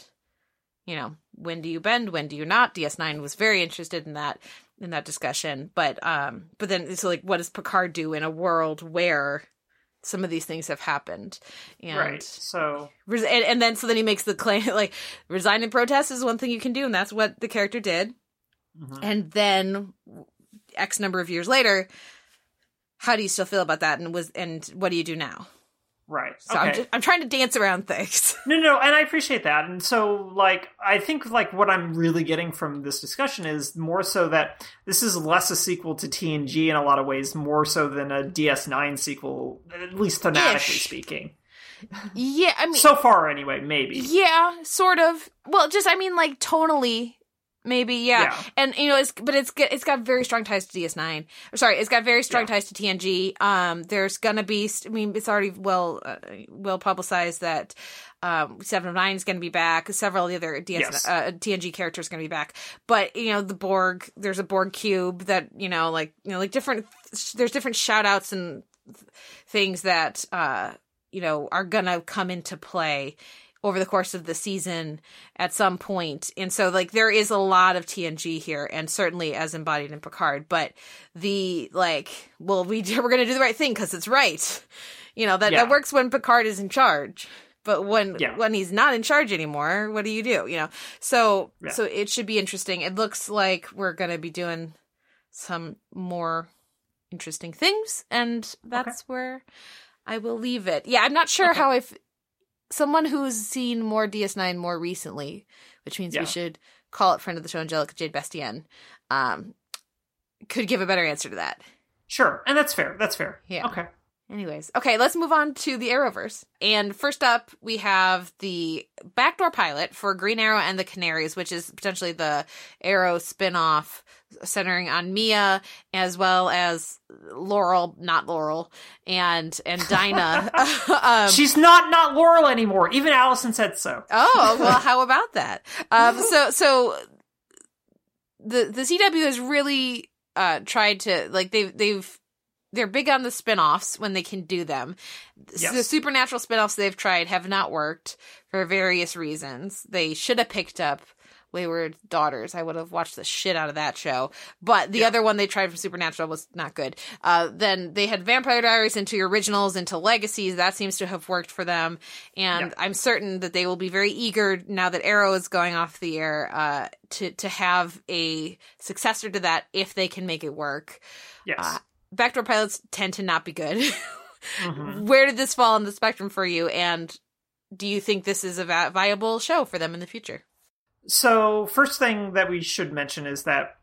you know, when do you bend? When do you not? DS9 was very interested in that in that discussion, but um, but then so like, what does Picard do in a world where some of these things have happened? And Right. So, and, and then so then he makes the claim like resign and protest is one thing you can do and that's what the character did mhm. and then x number of years later how do you still feel about that and was and what do you do now right. so okay. I'm, just, I'm trying to dance around things No, no, no, and I appreciate that. And so, like, I think like what I'm really getting from this discussion is more so that this is less a sequel to TNG in a lot of ways, more so than a DS9 sequel, at least thematically Ish. speaking. yeah i mean So far, anyway, maybe. yeah sort of well just i mean like tonally maybe yeah. Yeah. and you know it's but it's it's got very strong ties to ds9 or sorry it's got very strong Yeah. ties to tng um there's gonna be i mean it's already well uh, well publicized that um seven of nine is gonna be back several of the other DS, Yes. uh, tng characters gonna be back but you know the borg there's a borg cube that you know like you know like different there's different shout outs and things that uh you know are gonna come into play over the course of the season at some point and so like there is a lot of tng here and certainly as embodied in picard but the like well we we're gonna do the right thing because it's right you know that Yeah. that works when picard is in charge but when Yeah. when he's not in charge anymore what do you do you know so Yeah. so it should be interesting it looks like we're gonna be doing some more interesting things and that's where i will leave it yeah i'm not sure Okay. how if someone who's seen more ds9 more recently which means Yeah. we should call it friend of the show angelica jade bastien um could give a better answer to that Sure. And that's fair. That's fair. Yeah. Okay. Anyways, okay, let's move on to the Arrowverse. And first up, we have the backdoor pilot for Green Arrow and the Canaries, which is potentially the Arrow spin-off centering on Mia as well as Laurel, not Laurel, and and Dinah. um, She's not not Laurel anymore. Even Allison said so. Oh well, how about that? Um, so so the the CW has really uh tried to like they've they've they're big on the spin-offs when they can do them. Yes. The supernatural spin-offs they've tried have not worked for various reasons. They should have picked up Wayward Daughters. I would have watched the shit out of that show. But the Yeah. other one they tried from Supernatural was not good. Uh, then they had Vampire Diaries into originals, into legacies. That seems to have worked for them. And Yeah. I'm certain that they will be very eager now that Arrow is going off the air uh, to to have a successor to that if they can make it work. Yes. Uh, Backdoor pilots tend to not be good. Mhm. Where did this fall on the spectrum for you? And do you think this is a viable show for them in the future? So, first thing that we should mention is that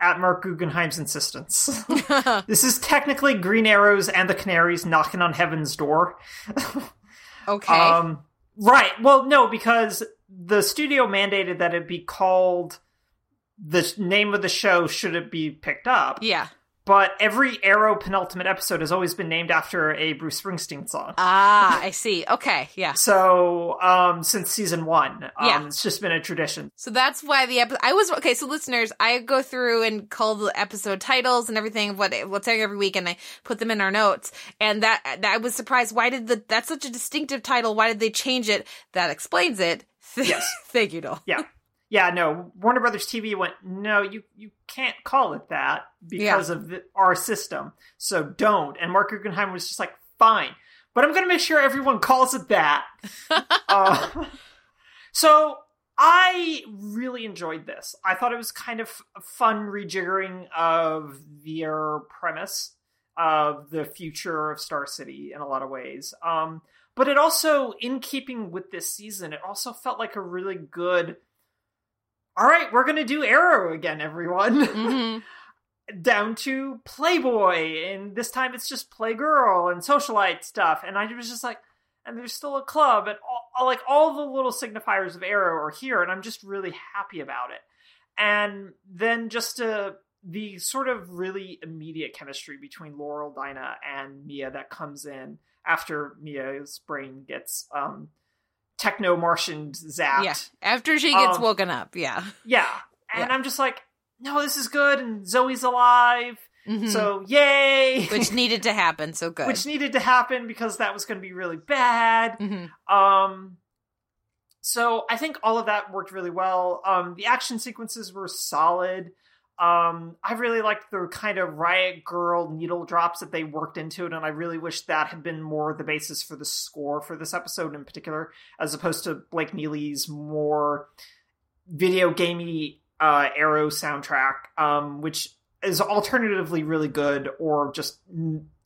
at Mark Guggenheim's insistence, this is technically Green Arrows and the Canaries knocking on heaven's door. okay. Um, right. Well, no, because the studio mandated that it be called the name of the show should it be picked up. yeah. But every Arrow penultimate episode has always been named after a Bruce Springsteen song. Ah, I see. Okay. Yeah. So, um, since season one, um, Yeah. it's just been a tradition. So that's why the episode. I was okay. So listeners, I go through and call the episode titles and everything of what what's airing every week, and I put them in our notes. And that, that I was surprised. Why did the that's such a distinctive title? Why did they change it? That explains it. Yes. Thank you, Noel. Yeah. Yeah, no. Warner Brothers TV went, no, you you can't call it that because of the, our system. So don't. And Mark Guggenheim was just like, fine, but I'm going to make sure everyone calls it that. uh, so I really enjoyed this. I thought it was kind of a fun rejiggering of their premise of the future of Star City in a lot of ways. Um, but it also, in keeping with this season, it also felt like a really good. All right, we're gonna do Arrow again, everyone. hmm Down to Playboy, and this time it's just Playgirl and socialite stuff. And I was just like, and there's still a club, and all, all- like all the little signifiers of Arrow are here, and I'm just really happy about it. And then just uh, the sort of really immediate chemistry between Laurel, Dinah, and Mia that comes in after Mia's brain gets um, techno Martian zapped. Yeah. After she gets Um, woken up. Yeah. Yeah. And Yeah. I'm just like, no, this is good, and Zoe's alive, Mhm. so yay! which needed to happen. So good. Which needed to happen because that was going to be really bad. hmm Um, so I think all of that worked really well. Um, the action sequences were solid. Um, I really liked the kind of riot girl needle drops that they worked into it, and I really wish that had been more the basis for the score for this episode in particular, as opposed to Blake Neely's more video gamey uh, Arrow soundtrack, um, which is alternatively really good or just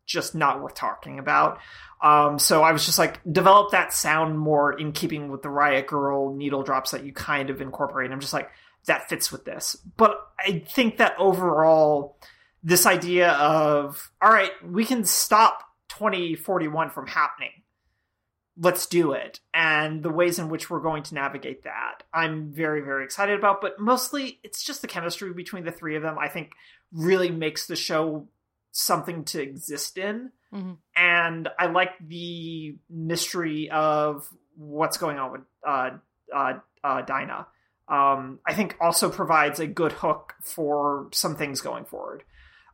just not worth talking about. Um, so I was just like, develop that sound more in keeping with the Riot Girl needle drops that you kind of incorporate. I'm just like, that fits with this. But I think that overall, this idea of, all right, we can stop 2041 from happening. Let's do it. And the ways in which we're going to navigate that, I'm very, very excited about. But mostly, it's just the chemistry between the three of them, I think, really makes the show something to exist in Mhm. and I like the mystery of what's going on with uh, uh, uh, Dinah. Um, I think also provides a good hook for some things going forward.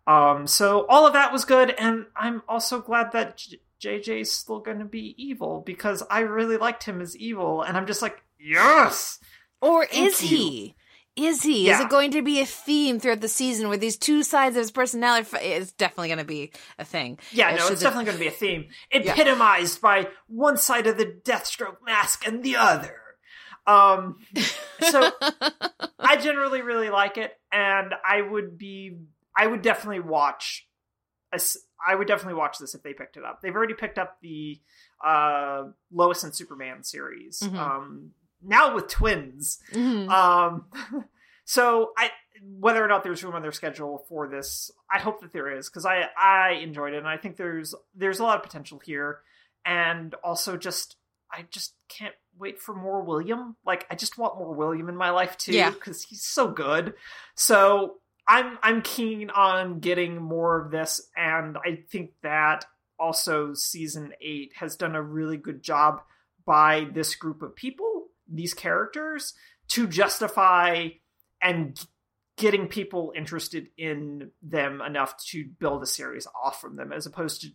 Um, so all of that was good, and I'm also glad that J- JJ's still going to be evil because I really liked him as evil, and I'm just like, yes, Or is you. he? Is he? Is it going to be a theme throughout the season where these two sides of his personality? f- It's definitely going to be a thing. Yeah, no, it's definitely going to be a theme. Yeah. Epitomized by one side of the Deathstroke mask and the other. Um, so I generally really like it, and I would be, I would definitely watch. a I would definitely watch this if they picked it up. They've already picked up the uh, Lois and Superman series. Mhm. Um, now with twins. Mhm. Um, so I whether or not there's room on their schedule for this, I hope that there is because I I enjoyed it and I think there's there's a lot of potential here, and also just I just can't wait for more William. Like I just want more William in my life too Yeah. because he's so good. So I'm I'm keen on getting more of this, and I think that also season eight has done a really good job by this group of people, these characters, to justify and getting people interested in them enough to build a series off from them, as opposed to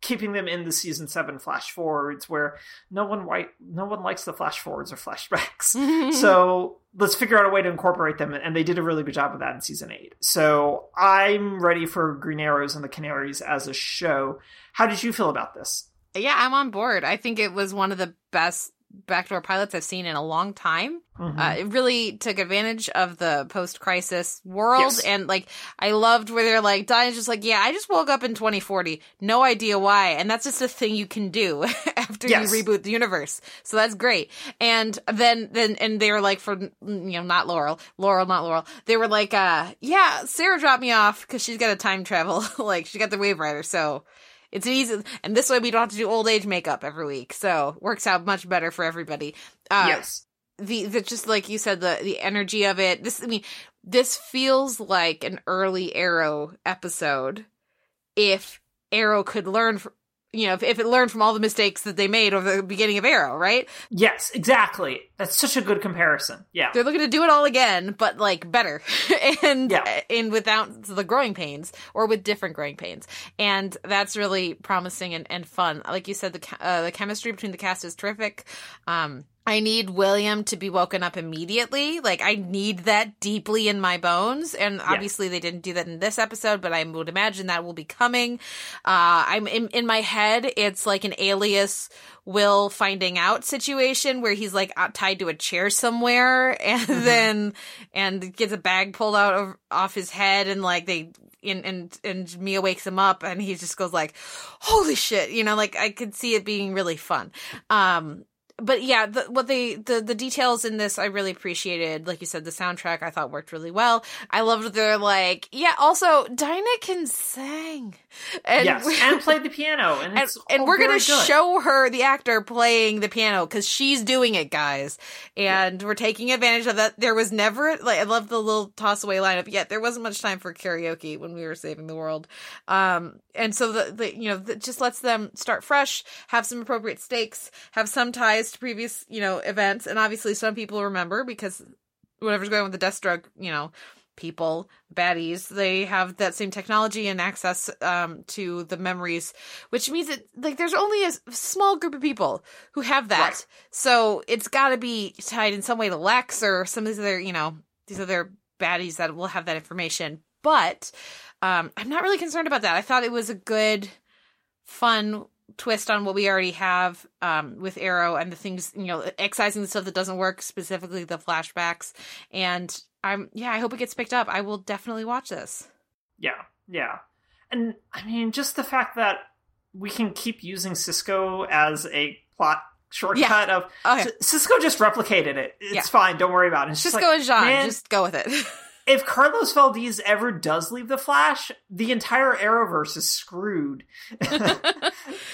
keeping them in the season seven flash forwards where no one white no one likes the flash forwards or flashbacks. so let's figure out a way to incorporate them, and they did a really good job of that in season eight. So I'm ready for Green Arrows and the Canaries as a show. How did you feel about this? Yeah, I'm on board. I think it was one of the best backdoor pilots I've seen in a long time. Mhm. Uh, it really took advantage of the post-crisis world, Yes. and like I loved where they're like, Dinah's just like, yeah, I just woke up in 2040, no idea why, and that's just a thing you can do after Yes. you reboot the universe. So that's great. And then then and they were like for you know not Laurel, Laurel not Laurel. They were like, uh, yeah, Sarah dropped me off because she's got a time travel, like she got the Wave Rider, so. It's easy, and this way we don't have to do old age makeup every week, so works out much better for everybody. Uh, yes. the, the just like you said the the energy of it this i mean this feels like an early arrow episode if arrow could learn you know if, if it learned from all the mistakes that they made over the beginning of arrow right Yes, exactly. That's such a good comparison. Yeah. they're looking to do it all again but like better and Yeah. and without the growing pains or with different growing pains and that's really promising and, and fun like you said the uh, the chemistry between the cast is terrific um I need William to be woken up immediately. Like I need that deeply in my bones. And obviously they didn't do that in this episode, but I would imagine that will be coming. Uh I'm in in my head, it's like an alias Will finding out situation where he's like out- tied to a chair somewhere and then and gets a bag pulled out of off his head and like they and and and Mia wakes him up and he just goes like, "Holy shit!" You know, like I could see it being really fun. Um, but yeah, the, what they the the details in this I really appreciated. Like you said, the soundtrack I thought worked really well. I loved their like, yeah. Also, Dinah can sing, and yes, and played the piano, and and, it's and we're gonna good. show her the actor playing the piano because she's doing it, guys, and we're taking advantage of that. There was never like I love the little toss away lineup. Yet there wasn't much time for karaoke when we were saving the world, um, and so the, the you know that just lets them start fresh, have some appropriate stakes, have some ties to previous you know events, and obviously some people remember because whatever's going on with the Deathstroke, you know, people, baddies, they have that same technology and access um, to the memories, which means that like there's only a small group of people who have that. Right. So it's got to be tied in some way to Lex or some of these other, you know, these other baddies that will have that information. But um, I'm not really concerned about that. I thought it was a good, fun twist on what we already have um, with Arrow and the things, you know, excising the stuff that doesn't work, specifically the flashbacks. And I'm, yeah, I hope it gets picked up. I will definitely watch this. Yeah, yeah. And I mean, just the fact that we can keep using Cisco as a plot shortcut of yeah. C- Cisco just replicated it. It's Yeah. fine. Don't worry about it. It's Just like, go with Jean. man, Just go with it. if Carlos Valdes ever does leave the Flash, the entire Arrowverse is screwed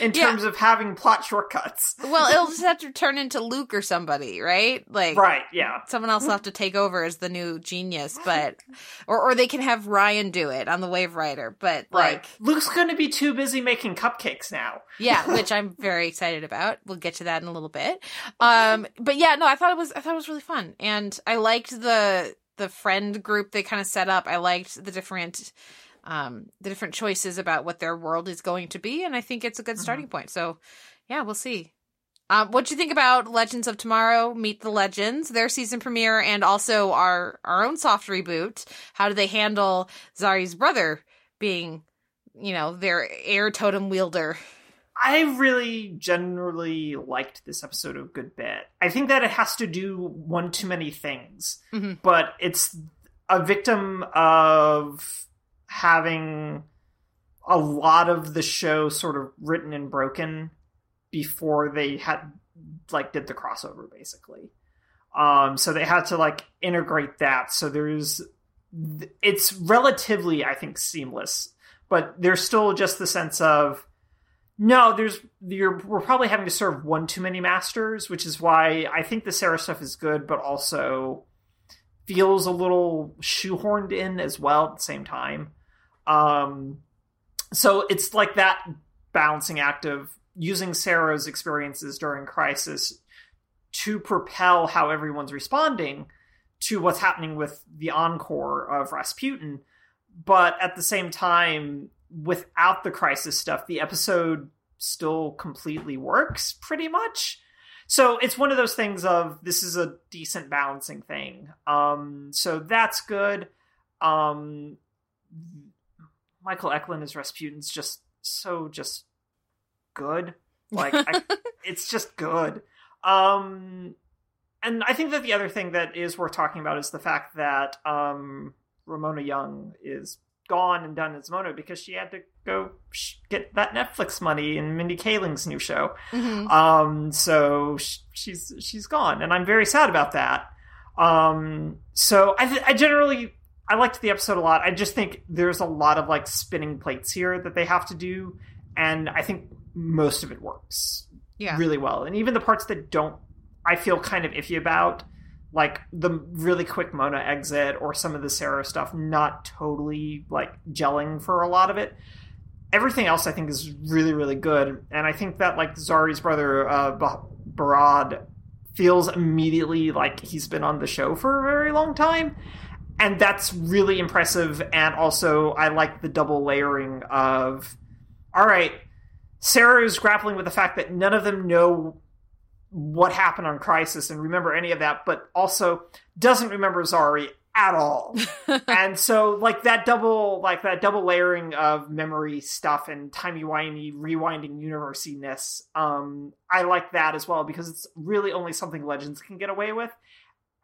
in Yeah. terms of having plot shortcuts. well, it'll just have to turn into Luke or somebody, right? Like, Right? Yeah. someone else will have to take over as the new genius, but or or they can have Ryan do it on the Wave Rider. But Right. like, Luke's going to be too busy making cupcakes now. yeah, which I'm very excited about. We'll get to that in a little bit. Um, but yeah, no, I thought it was I thought it was really fun, and I liked the the friend group they kind of set up. I liked the different um the different choices about what their world is going to be, and I think it's a good starting point. So yeah, we'll see. Um, what do you think about Legends of Tomorrow? Meet the Legends, their season premiere, and also our our own soft reboot. How do they handle Zari's brother being, you know, their air totem wielder? I really generally liked this episode a good bit. I think that it has to do one too many things, Mhm. but it's a victim of having a lot of the show sort of written and broken before they had like did the crossover basically. Um so they had to like integrate that so there's it's relatively I think seamless, but there's still just the sense of no, there's you're we're probably having to serve one too many masters, which is why I think the Sarah stuff is good, but also feels a little shoehorned in as well at the same time. Um, so it's like that balancing act of using Sarah's experiences during crisis to propel how everyone's responding to what's happening with the encore of Rasputin. But at the same time, without the crisis stuff, the episode still completely works pretty much. So it's one of those things of this is a decent balancing thing. Um, so that's good. Um, Michael Eklund as Rasputin's just so just good. Like I, it's just good. Um, and I think that the other thing that is worth talking about is the fact that um, Ramona Young is gone and done as Mona because she had to go sh- get that Netflix money in Mindy Kaling's new show. Mhm. Um, so sh- she's she's gone, and I'm very sad about that. Um, so I th- I generally I liked the episode a lot. I just think there's a lot of like spinning plates here that they have to do, and I think most of it works Yeah. really well. And even the parts that don't, I feel kind of iffy about, like the really quick Mona exit or some of the Sarah stuff, not totally like gelling for a lot of it. Everything else I think is really, really good. And I think that like Zari's brother, uh, Ba- Behrad, feels immediately like he's been on the show for a very long time. And that's really impressive. And also, I like the double layering of, all right, Sarah is grappling with the fact that none of them know what happened on Crisis and remember any of that, but also doesn't remember Zari at all. and so like that double like that double layering of memory stuff and timey-wimey rewinding universiness, um, I like that as well because it's really only something Legends can get away with.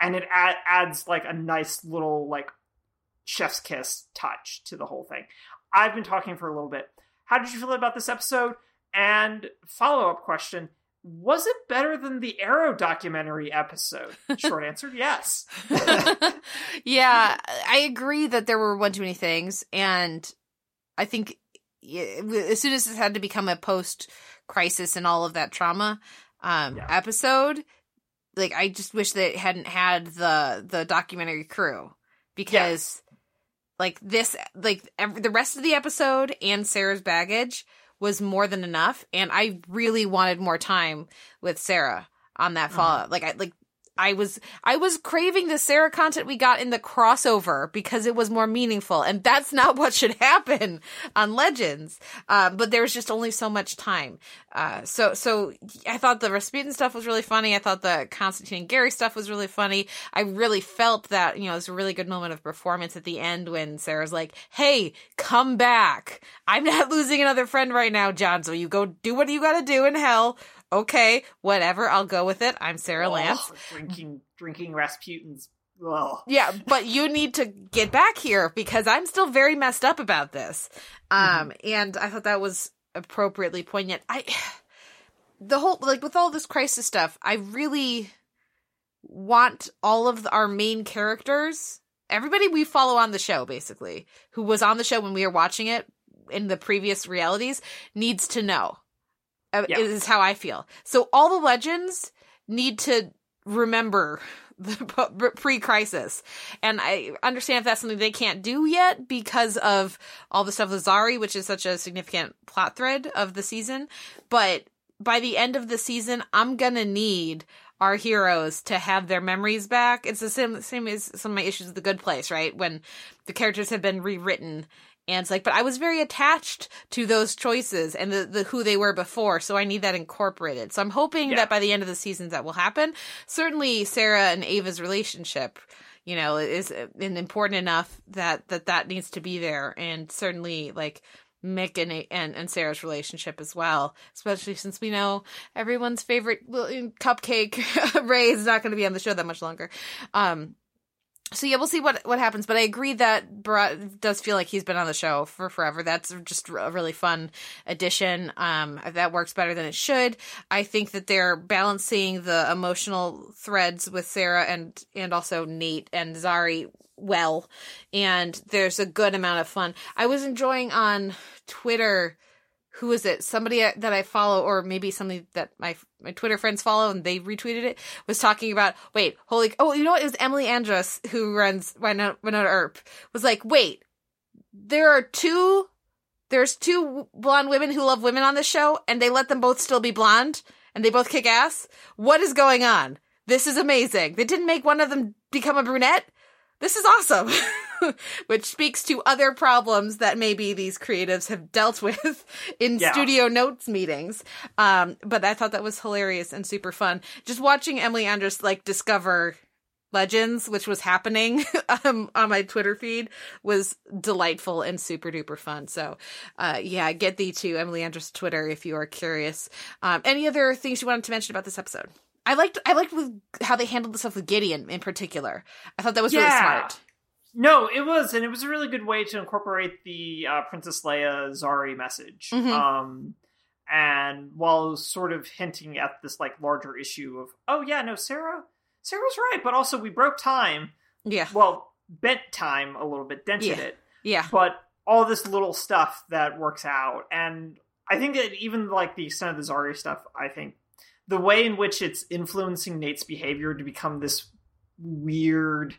And it add, adds like a nice little like chef's kiss touch to the whole thing. I've been talking for a little bit. How did you feel about this episode? And follow up question Was it better than the Arrow documentary episode? Short answer yes. yeah, I agree that there were one too many things, and I think as soon as this had to become a post crisis and all of that trauma um, Yeah. episode, like I just wish that it hadn't had the the documentary crew because like this like ev the rest of the episode and Sarah's baggage was more than enough and I really wanted more time with Sarah on that mm-hmm. fallout like I like I was I was craving the Sarah content we got in the crossover because it was more meaningful, and that's not what should happen on Legends. Uh, but there was just only so much time. Uh, so so I thought the Rasputin stuff was really funny. I thought the Constantine and Gary stuff was really funny. I really felt that you know it was a really good moment of performance at the end when Sarah's like, "Hey, come back! I'm not losing another friend right now, John. So you go do what you got to do in hell." Okay, whatever. I'll go with it. I'm Sarah Lance. Oh, drinking drinking Rasputin's. Ugh. Yeah, but you need to get back here because I'm still very messed up about this. Um, and I thought that was appropriately poignant. I, the whole, like with all this crisis stuff, I really want all of our main characters, everybody we follow on the show, basically, who was on the show when we were watching it in the previous realities, needs to know. Uh, Yeah. Is how I feel. So all the legends need to remember the pre-crisis and i understand if that's something they can't do yet because of all the stuff with zari which is such a significant plot thread of the season but by the end of the season i'm gonna need our heroes to have their memories back it's the same same as some of my issues with the good place right when the characters have been rewritten and it's like, but I was very attached to those choices and the, the who they were before, so I need that incorporated. So I'm hoping Yeah. that by the end of the season that will happen. Certainly, Sarah and Ava's relationship, you know, is uh, an important enough that that that needs to be there, and certainly like Mick and and, and Sarah's relationship as well, especially since we know everyone's favorite cupcake Ray is not going to be on the show that much longer. Um, so yeah, we'll see what what happens. But I agree that Behrad does feel like he's been on the show for forever. That's just a really fun addition. Um, that works better than it should. I think that they're balancing the emotional threads with Sarah and and also Nate and Zari well, and there's a good amount of fun. I was enjoying on Twitter. Who is it? Somebody that I follow, or maybe somebody that my my Twitter friends follow, and they retweeted it. Was talking about wait, holy, oh, you know what? It was Emily Andras who runs Wynonna, Wynonna Earp. Was like, wait, there are two, there's two blonde women who love women on this show, and they let them both still be blonde, and they both kick ass. What is going on? This is amazing. They didn't make one of them become a brunette. This is awesome. Which speaks to other problems that maybe these creatives have dealt with in Yeah. studio notes meetings. Um, but I thought that was hilarious and super fun. Just watching Emily Andras like discover legends, which was happening um, on my Twitter feed, was delightful and super duper fun. So, uh, yeah, get thee to Emily Andras Twitter if you are curious. Um, any other things you wanted to mention about this episode? I liked I liked with how they handled the stuff with Gideon in particular. I thought that was really smart. No, it was, and it was a really good way to incorporate the uh, Princess Leia Zari message. Mhm. Um, and while sort of hinting at this like larger issue of, oh yeah, no, Sarah, Sarah's right, but also we broke time. Yeah, Well, bent time a little bit, dented Yeah. it, yeah, but all this little stuff that works out, and I think that even like the extent of the Zari stuff, I think the way in which it's influencing Nate's behavior to become this weird,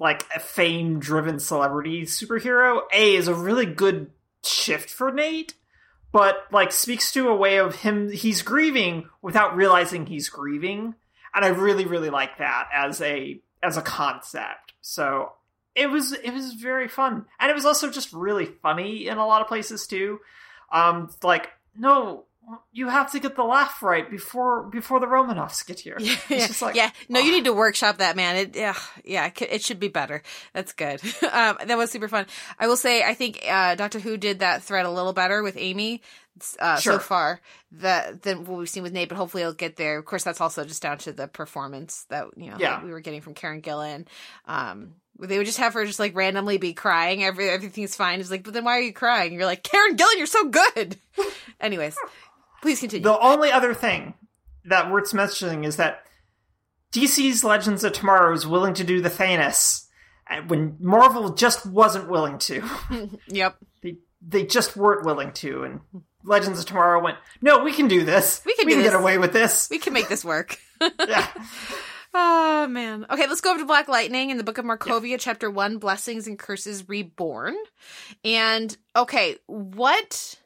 like a fame driven celebrity superhero, A is a really good shift for Nate, but like speaks to a way of him he's grieving without realizing he's grieving. And I really, really like that as a as a concept. So it was it was very fun. And it was also just really funny in a lot of places too. Um like, no, you have to get the laugh right before before the Romanovs get here. yeah, It's just like, yeah. No, you oh. need to workshop that, man. It, yeah, yeah. It, should be better. That's good. um, that was super fun. I will say, I think uh, Doctor Who did that thread a little better with Amy uh, so far that than what we've seen with Nate. But hopefully, it'll get there. Of course, that's also just down to the performance that you know Yeah. that we were getting from Karen Gillan. Um, they would just have her just like randomly be crying. Every everything's fine. It's like, but then why are you crying? You're like Karen Gillan. You're so good. Anyways, please continue. The only other thing that worth mentioning is that DC's Legends of Tomorrow is willing to do the Thanos uh, when Marvel just wasn't willing to. yep. they they just weren't willing to, and Legends of Tomorrow went, "No, we can do this. We can do get this." away with this." We can make this work. yeah. Oh man. Okay, let's go over to Black Lightning in the Book of Markovia, chapter one, Blessings and Curses Reborn. And okay, what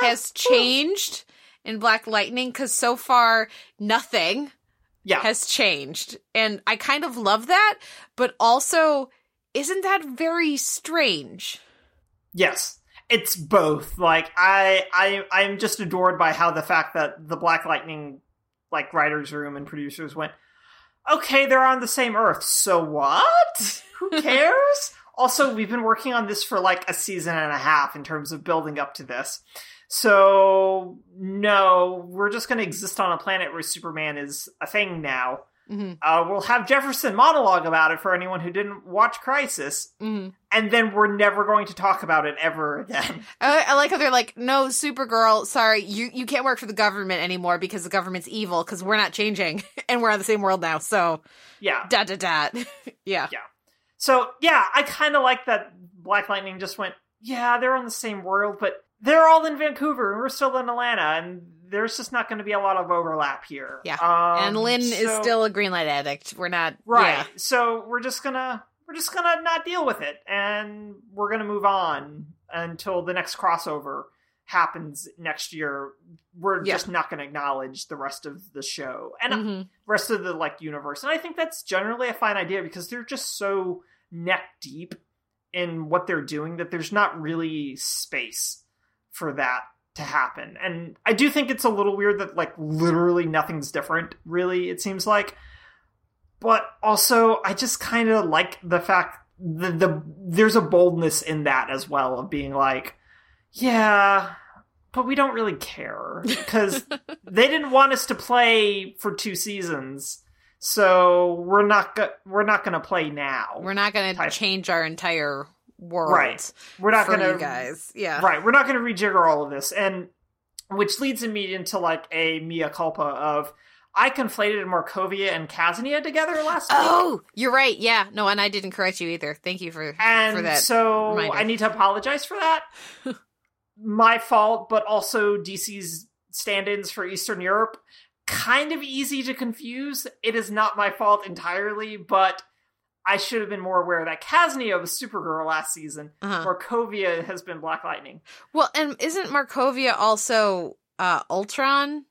has changed in Black Lightning? Because so far nothing Yeah. has changed. And I kind of love that, but also isn't that very strange? Yes. It's both. Like I I I'm just adored by how the fact that the Black Lightning like writers room and producers went, "Okay, they're on the same earth. So what? Who cares?" also, we've been working on this for like a season and a half in terms of building up to this. So, no, we're just going to exist on a planet where Superman is a thing now. hmm Uh, we'll have Jefferson monologue about it for anyone who didn't watch Crisis, hmm and then we're never going to talk about it ever again. I, I like how they're like, no, Supergirl, sorry, you you can't work for the government anymore because the government's evil because we're not changing and we're on the same world now. So Yeah. dot dot dot. yeah. So yeah, I kind of like that Black Lightning just went, yeah, they're on the same world, but they're all in Vancouver and we're still in Atlanta, and there's just not going to be a lot of overlap here. Yeah. Um, and Lynn is still a green light addict. We're not right. yeah. So we're just gonna we're just gonna not deal with it, and we're gonna move on until the next crossover happens next year. We're Yeah. just not gonna acknowledge the rest of the show and Mhm. rest of the like universe. And I think that's generally a fine idea because they're just so neck deep in what they're doing that there's not really space for that to happen. And I do think it's a little weird that like literally nothing's different, really, it seems like. But also I just kind of like the fact the the there's a boldness in that as well of being like, yeah, but we don't really care because they didn't want us to play for two seasons, so we're not go- we're not going to play now. We're not going to change our entire world Right. We're not going to guys. Yeah. right. We're not going to rejigger all of this, and which leads me into like a mea culpa of I conflated Markovia and Kaznia together last week. Oh, you're right. Yeah. No, and I didn't correct you either. Thank you for and for that. so reminder. I need to apologize for that. My fault, but also DC's stand-ins for Eastern Europe kind of easy to confuse. It is not my fault entirely, but I should have been more aware that Kaznia was Supergirl last season. Uh-huh. Markovia has been Black Lightning. Well, and isn't Markovia also uh Ultron?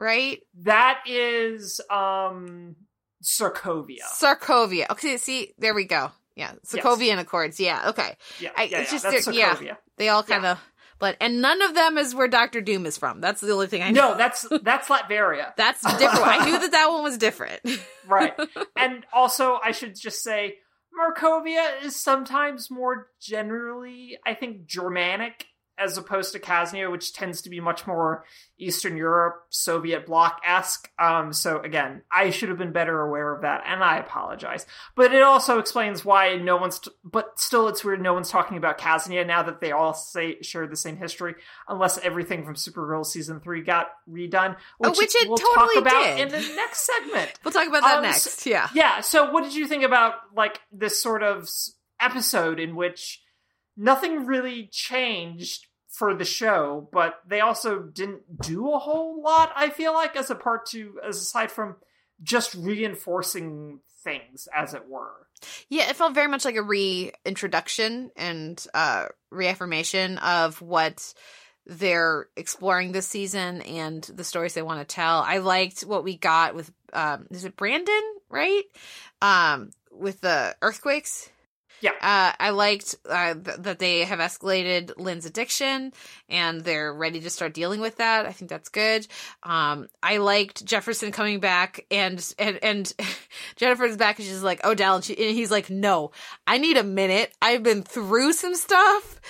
Right? That is um Sokovia. Sarkovia. Okay, see, there we go. Yeah, Sokovian Accords. Yeah, okay. Yeah, I- yeah, it's yeah, just yeah. They all kind of, but and none of them is where Doctor Doom is from. That's the only thing I know. No, that's that's Latveria. That's different. I knew that that one was different. right. And also, I should just say, Markovia is sometimes more generally, I think, Germanic as opposed to Kaznia, which tends to be much more Eastern Europe, Soviet bloc esque. Um, so again, I should have been better aware of that, and I apologize. But it also explains why no one's. T- but still, it's weird no one's talking about Kaznia now that they all say share the same history, unless everything from Supergirl season three got redone, Oh, which, which it we'll totally talk about did. in the next segment. we'll talk about that Um, next. Yeah. Yeah. So, what did you think about like this sort of episode in which nothing really changed for the show, but they also didn't do a whole lot? I feel like as a part to, as aside from just reinforcing things, as it were. Yeah, it felt very much like a reintroduction and uh reaffirmation of what they're exploring this season and the stories they want to tell. I liked what we got with um is it Brandon, right? Um with the earthquakes. Yeah. Uh, I liked uh, th- that they have escalated Lynn's addiction and they're ready to start dealing with that. I think that's good. Um, I liked Jefferson coming back and and and Jennifer's back and she's like Odell and, she, and he's like, no, I need a minute. I've been through some stuff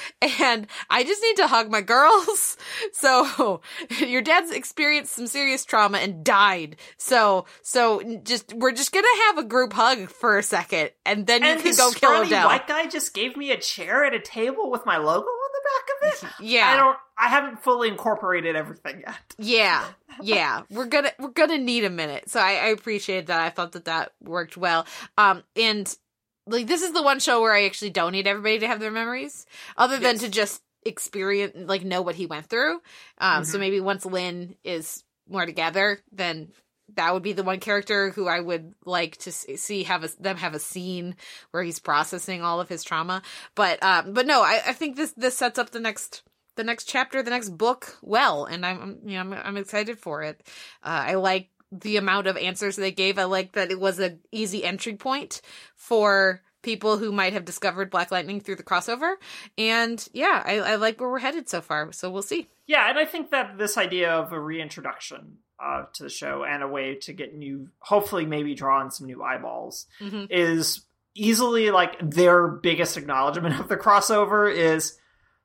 and I just need to hug my girls. So your dad's experienced some serious trauma and died. So so just we're just gonna have a group hug for a second and then And you can go kill scrawny Odell. white guy just gave me a chair at a table with my logo on the back of it. Yeah. I don't. I haven't fully incorporated everything yet. Yeah, yeah, we're gonna we're gonna need a minute. So I, I appreciate that. I thought that that worked well. Um, and like this is the one show where I actually don't need everybody to have their memories, other than Yes. to just experience like know what he went through. Um, so Mhm. maybe once Lynn is more together, then that would be the one character who I would like to see have a, them have a scene where he's processing all of his trauma. But um, but no, I, I think this this sets up the next the next chapter, the next book well, and I'm, you know I'm, I'm excited for it. Uh, I like the amount of answers they gave. I like that it was an easy entry point for people who might have discovered Black Lightning through the crossover. And yeah, I, I like where we're headed so far. So we'll see. Yeah, and I think that this idea of a reintroduction uh, to the show and a way to get new, hopefully, maybe draw in some new eyeballs Mhm. is easily like their biggest acknowledgement of the crossover is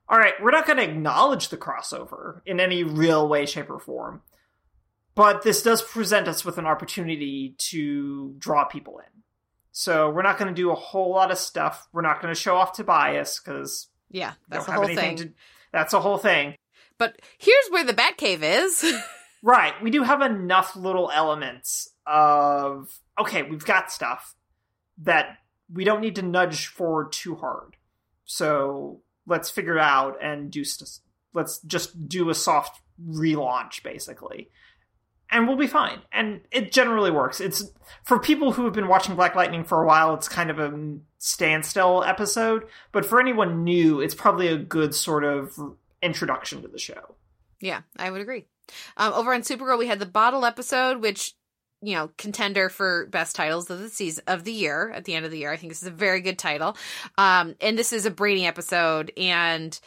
all right, we're not going to acknowledge the crossover in any real way, shape, or form. But this does present us with an opportunity to draw people in. So we're not going to do a whole lot of stuff. We're not going to show off Tobias because Yeah, that's the whole thing. to. That's a whole thing. But here's where the Batcave is. Right. We do have enough little elements of okay, we've got stuff that we don't need to nudge forward too hard. So let's figure it out and do st- let's just do a soft relaunch basically. And we'll be fine. And it generally works. It's for people who have been watching Black Lightning for a while, it's kind of a standstill episode, but for anyone new, it's probably a good sort of introduction to the show. Yeah, I would agree. Um, over on Supergirl, we had the bottle episode, which you know contender for best titles of the season of the year at the end of the year. I think this is a very good title. Um, and this is a Brainy episode, and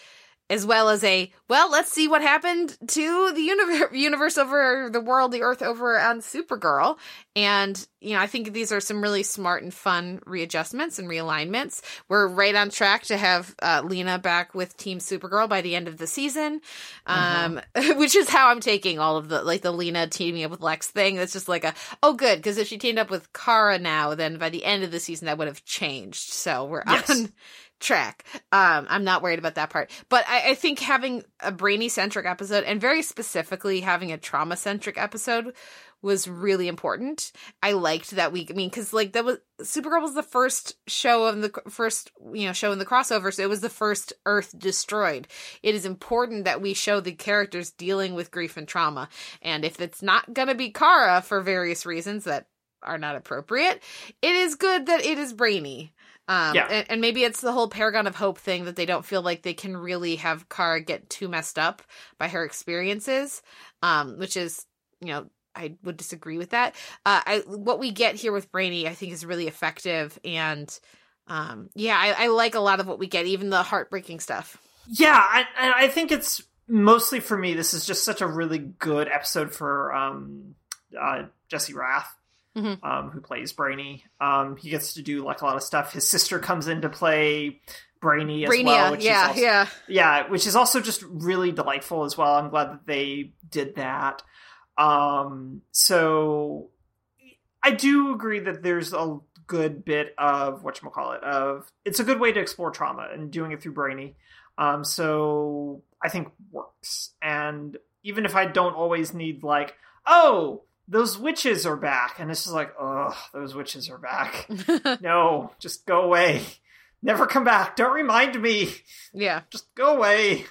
as well as a well, let's see what happened to the universe, universe over the world, the Earth over on Supergirl. And you know, I think these are some really smart and fun readjustments and realignments. We're right on track to have uh, Lena back with Team Supergirl by the end of the season, um, which is how I'm taking all of the like the Lena teaming up with Lex thing. That's just like a oh good because if she teamed up with Kara now, then by the end of the season that would have changed. So we're Yes. on track. Um, I'm not worried about that part, but I, I think having a brainy centric episode and very specifically having a trauma centric episode was really important. I liked that week. I mean, because like that was Supergirl was the first show of the first, you know, show in the crossover, so it was the first Earth destroyed. It is important that we show the characters dealing with grief and trauma, and if it's not gonna be Kara for various reasons that are not appropriate, it is good that it is brainy. Um, Yeah. and, and maybe it's the whole Paragon of Hope thing that they don't feel like they can really have Kara get too messed up by her experiences, um, which is, you know, I would disagree with that. Uh, I what we get here with Brainy, I think, is really effective, and um, yeah, I, I like a lot of what we get, even the heartbreaking stuff. Yeah, I, I think it's mostly for me. This is just such a really good episode for um, uh, Jesse Rath, Mhm. um, who plays Brainy. Um, he gets to do like a lot of stuff. His sister comes in to play Brainy as Brainia, well, which yeah, is also, yeah, yeah, which is also just really delightful as well. I'm glad that they did that. Um, so I do agree that there's a good bit of what you call it of it's a good way to explore trauma and doing it through Brainy. Um, so I think works. And even if I don't always need like, oh, those witches are back, and it's just like, oh, those witches are back. no, just go away. Never come back. Don't remind me yeah. just go away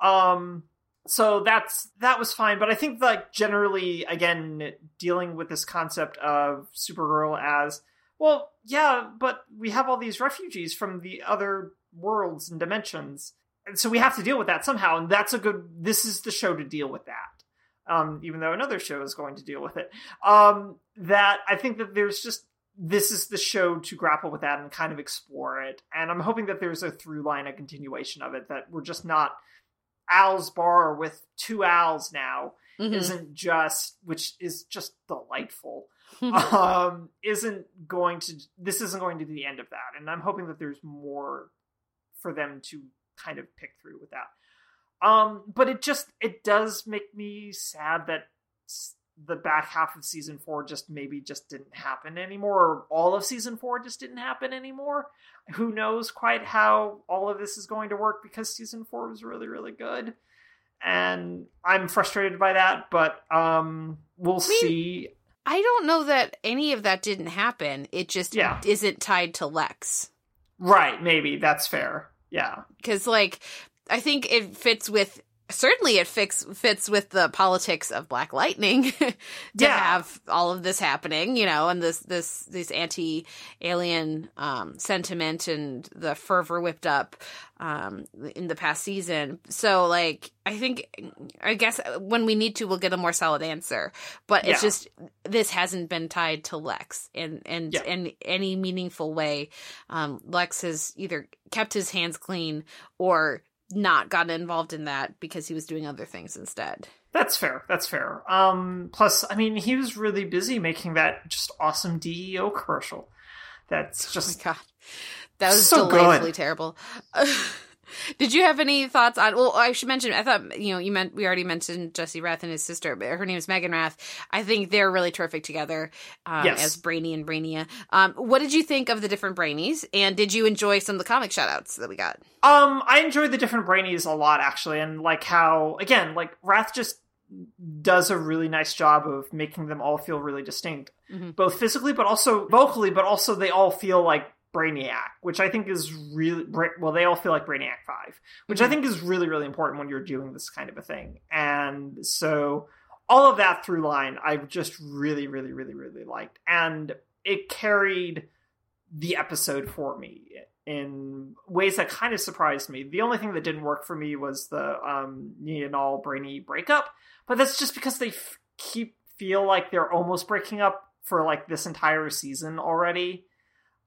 um so that's that was fine but i think like generally again dealing with this concept of supergirl as well yeah but we have all these refugees from the other worlds and dimensions and so we have to deal with that somehow and that's a good this is the show to deal with that um even though another show is going to deal with it um that i think that there's just this is the show to grapple with that and kind of explore it. And I'm hoping that there's a through line, a continuation of it, that we're just not Al's bar with two Al's now Mhm. isn't just, which is just delightful. um, isn't going to, this isn't going to be the end of that. And I'm hoping that there's more for them to kind of pick through with that. Um, but it just, it does make me sad that the back half of season four just maybe just didn't happen anymore, or all of season four just didn't happen anymore. Who knows quite how all of this is going to work because season four was really, really good. And I'm frustrated by that, but um we'll mean- see. I don't know that any of that didn't happen. It just Yeah. isn't tied to Lex. Right, maybe that's fair. Yeah. because like I think it fits with certainly it fits fits with the politics of Black Lightning to Yeah. have all of this happening, you know, and this this this anti alien um, sentiment and the fervor whipped up um, in the past season. So like I think I guess when we need to, we'll get a more solid answer. But it's Yeah. just this hasn't been tied to Lex in and Yeah. in any meaningful way. Um, Lex has either kept his hands clean or not gotten involved in that because he was doing other things instead. That's fair. That's fair. Um plus I mean he was really busy making that just awesome DEO commercial. That's Oh just my god, that was So good. delightfully terrible. Did you have any thoughts on? Well, I should mention. I thought you know you meant we already mentioned Jesse Rath and his sister, but her name is Megan Rath. I think they're really terrific together um, Yes. as Brainy and Brainia. Um, what did you think of the different Brainies, and did you enjoy some of the comic shoutouts that we got? Um, I enjoyed the different brainies a lot actually, and like how again, like Rath just does a really nice job of making them all feel really distinct, Mhm. both physically but also vocally, but also they all feel like Brainiac, which I think is really well. They all feel like Brainiac Five, which I Mhm. think is really really important when you're doing this kind of a thing. And so all of that through line, I just really really really really liked, and it carried the episode for me in ways that kind of surprised me. The only thing that didn't work for me was the um Nia Nal Brainy breakup, but that's just because they f- keep feel like they're almost breaking up for like this entire season already.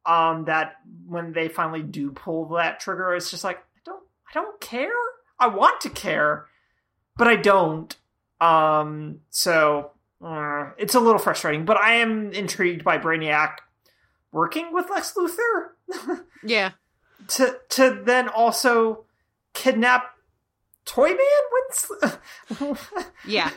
Um, that when they finally do pull that trigger, it's just like I don't, I don't care. I want to care, but I don't. Um, so uh, it's a little frustrating, but I am intrigued by Brainiac working with Lex Luthor Yeah, to to then also kidnap Toyman when yeah.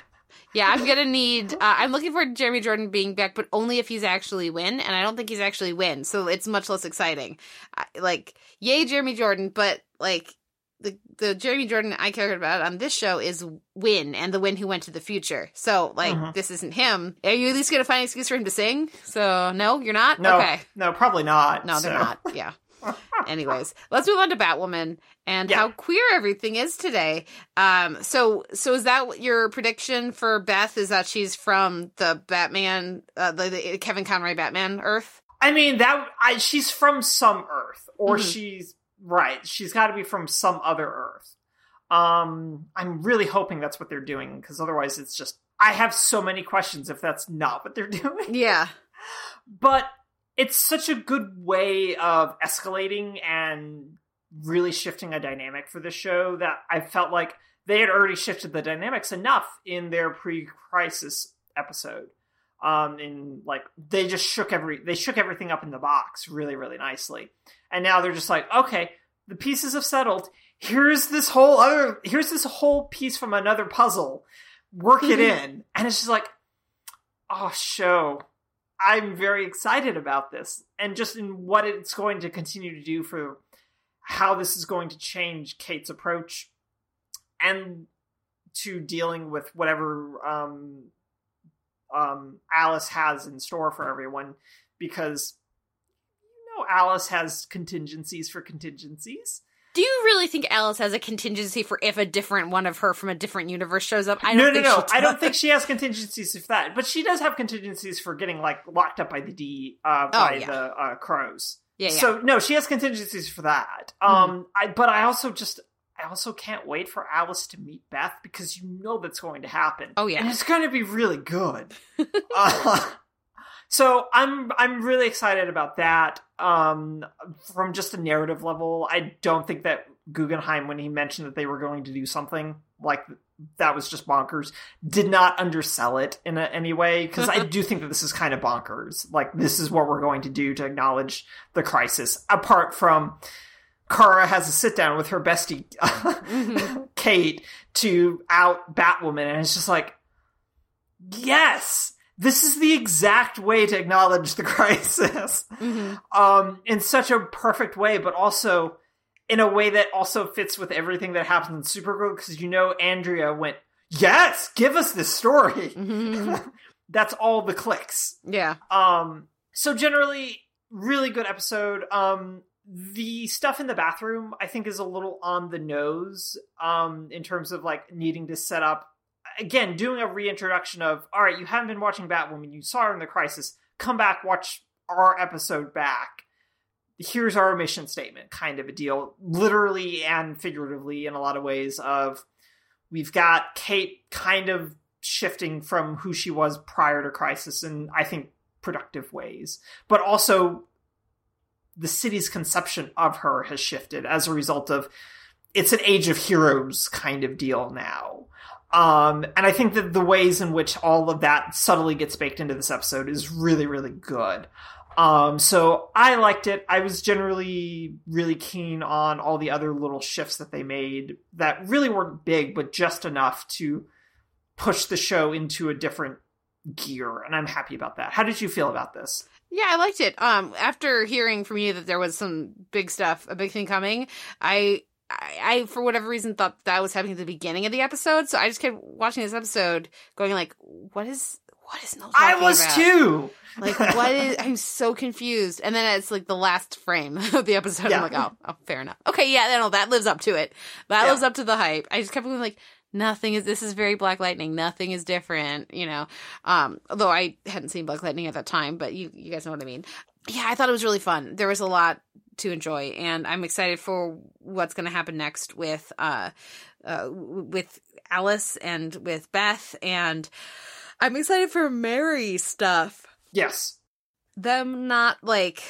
Yeah, I'm gonna need. Uh, I'm looking for Jeremy Jordan being back, but only if he's actually Winn, and I don't think he's actually Winn, so it's much less exciting. I, like, yay, Jeremy Jordan, but like the the Jeremy Jordan I cared about on this show is Winn, and the Winn who went to the future. So like, Mhm. this isn't him. Are you at least gonna find an excuse for him to sing? So no, you're not. no, Okay, no, probably not. no, they're not. Yeah. Anyways, let's move on to Batwoman and Yeah. how queer everything is today. Um, so so is that your prediction for Beth? Is that she's from the Batman, uh, the, the Kevin Conroy Batman Earth? I mean that I, she's from some Earth, or Mhm. she's right. She's got to be from some other Earth. Um, I'm really hoping that's what they're doing because otherwise, it's just I have so many questions if that's not what they're doing. Yeah. But it's such a good way of escalating and really shifting a dynamic for the show that I felt like they had already shifted the dynamics enough in their pre-crisis episode. Um, in like they just shook every they shook everything up in the box really really nicely, and now they're just like okay the pieces have settled. Here's this whole other here's this whole piece from another puzzle. Work it in, and it's just like oh show I'm very excited about this and just in what it's going to continue to do for how this is going to change Kate's approach and to dealing with whatever um, um, Alice has in store for everyone because you know Alice has contingencies for contingencies. Do you really think Alice has a contingency for if a different one of her from a different universe shows up? I no, don't no, think no. she I don't think she has contingencies for that, but she does have contingencies for getting like locked up by the D uh, by Oh, yeah. the uh, crows. Yeah, yeah. So no, she has contingencies for that. Mm-hmm. Um, I but I also just I also can't wait for Alice to meet Beth because you know that's going to happen. Oh, yeah. and it's going to be really good. uh, so I'm I'm really excited about that. Um, from just a narrative level, I don't think that Guggenheim, when he mentioned that they were going to do something like that, was just bonkers. Did not undersell it in a, any way because I do think that this is kind of bonkers. Like this is what we're going to do to acknowledge the crisis. Apart from Kara has a sit down with her bestie Kate to out Batwoman, and it's just like, yes, this is the exact way to acknowledge the crisis. Mhm. Um, in such a perfect way, but also in a way that also fits with everything that happens in Supergirl, because you know Andrea went, yes, give us this story. Mhm. That's all the clicks. yeah. Um, so generally, really good episode. Um, the stuff in the bathroom, I think, is a little on the nose. Um, in terms of like needing to set up again, doing a reintroduction of all right, you haven't been watching Batwoman, you saw her in the Crisis. Come back, watch our episode back. Here's our mission statement, kind of a deal, literally and figuratively in a lot of ways. Of we've got Kate kind of shifting from who she was prior to Crisis, and I think productive ways, but also the city's conception of her has shifted as a result of it's an age of heroes kind of deal now. Um, and I think that the ways in which all of that subtly gets baked into this episode is really, really good. Um, so I liked it. I was generally really keen on all the other little shifts that they made that really weren't big, but just enough to push the show into a different gear. And I'm happy about that. How did you feel about this? Yeah, I liked it. Um, after hearing from you that there was some big stuff, a big thing coming, I, I, I for whatever reason thought that was happening at the beginning of the episode. So I just kept watching this episode, going like, "What is, what is Noel I was about? too. Like, what is? I'm so confused." And then it's like the last frame of the episode. Yeah. I'm like, "Oh, oh, fair enough. Okay, yeah, no, that lives up to it. That Yeah. lives up to the hype." I just kept going like. Nothing is. This is very Black Lightning. Nothing is different, you know. Um, although I hadn't seen Black Lightning at that time, but you, you guys know what I mean yeah, I thought it was really fun. There was a lot to enjoy, and I'm excited for what's going to happen next with uh, uh, with Alice and with Beth, and I'm excited for Mary stuff. Yes. Them not like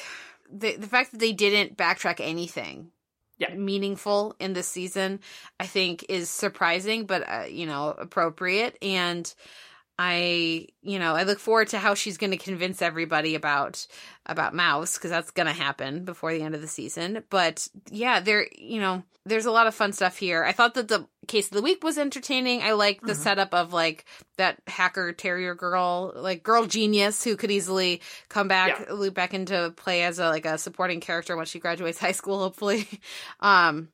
the the fact that they didn't backtrack anything. Yeah. meaningful in this season i think is surprising but uh, you know appropriate and I, you know, I look forward to how she's going to convince everybody about about Mouse because that's going to happen before the end of the season. But yeah, there, you know, there's a lot of fun stuff here. I thought that the case of the week was entertaining. I like the Mhm. setup of like that hacker terrier girl, like girl genius who could easily come back, loop back into play as a like a supporting character once she graduates high school, hopefully. Um,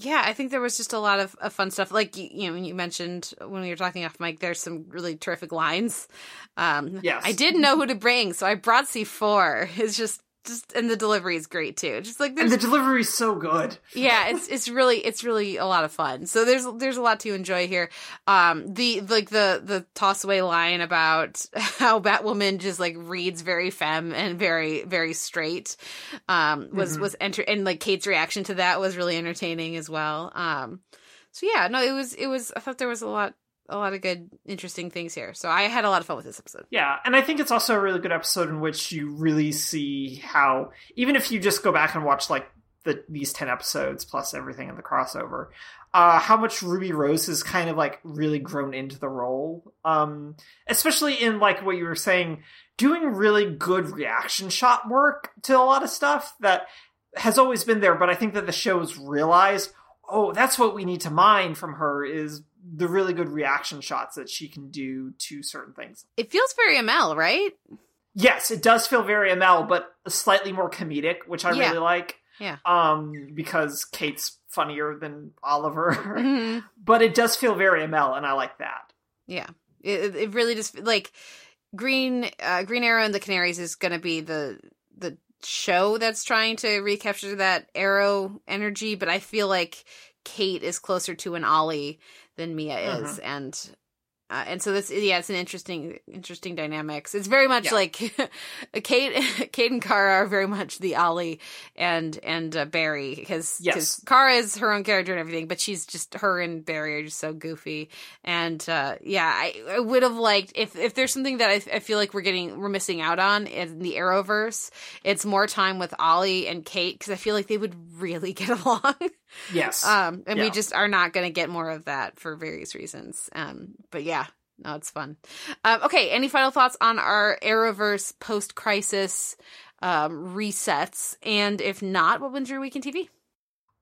yeah, I think there was just a lot of, of fun stuff. Like you, you know, you mentioned when we were talking off mic, there's some really terrific lines. Um, Yes. I didn't know who to bring, so I brought C4. It's just, just, and the delivery is great too. Just like And the delivery is so good. yeah, it's it's really it's really a lot of fun. So there's there's a lot to enjoy here. Um, the like the the toss away line about how Batwoman just like reads very femme and very very straight. Um, was Mhm. was enter and like Kate's reaction to that was really entertaining as well. Um, so yeah, no, it was it was I thought there was a lot a lot of good, interesting things here. So I had a lot of fun with this episode. Yeah, and I think it's also a really good episode in which you really see how even if you just go back and watch like the these 10 episodes plus everything in the crossover, uh how much Ruby Rose has kind of like really grown into the role. Um especially in like what you were saying doing really good reaction shot work to a lot of stuff that has always been there, but I think that the show's realized, oh, that's what we need to mine from her is the really good reaction shots that she can do to certain things. It feels very ML, right? Yes, it does feel very ML, but slightly more comedic, which I Yeah. really like. Yeah. Um, because Kate's funnier than Oliver, Mhm. but it does feel very ML, and I like that. Yeah, it, it- it really just like Green uh, Green Arrow and the Canaries is going to be the the show that's trying to recapture that Arrow energy, but I feel like Kate is closer to an Ollie than Mia uh-huh. is, and. Uh, and so this, yeah, it's an interesting, interesting dynamics. It's very much Yeah. like Kate, Kate and Kara are very much the Ollie and and uh, Barry because Yes. Kara is her own character and everything, but she's just her and Barry are just so goofy. And uh, yeah, I, I would have liked if if there's something that I, I feel like we're getting we're missing out on in the Arrowverse, it's more time with Ollie and Kate because I feel like they would really get along. Yes. um, and we just are not going to get more of that for various reasons. Um, but yeah. No, it's fun. Um, okay, any final thoughts on our Arrowverse post crisis um, resets? And if not, what wins your week in TV?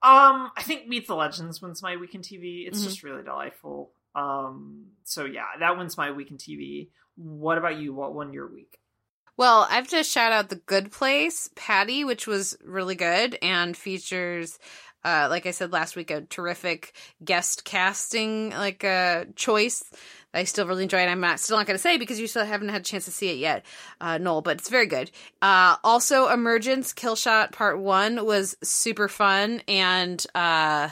Um, I think Meet the Legends wins my week in TV. It's Mhm. just really delightful. Um, so yeah, that wins my week in TV. What about you? What won your week? Well, I have to shout out The Good Place, Patty, which was really good and features, uh, like I said last week, a terrific guest casting like uh, choice. I still really enjoy it. I'm not still not going to say because you still haven't had a chance to see it yet, uh, Noel, but it's very good. Uh, also, Emergence Killshot Part One was super fun and uh,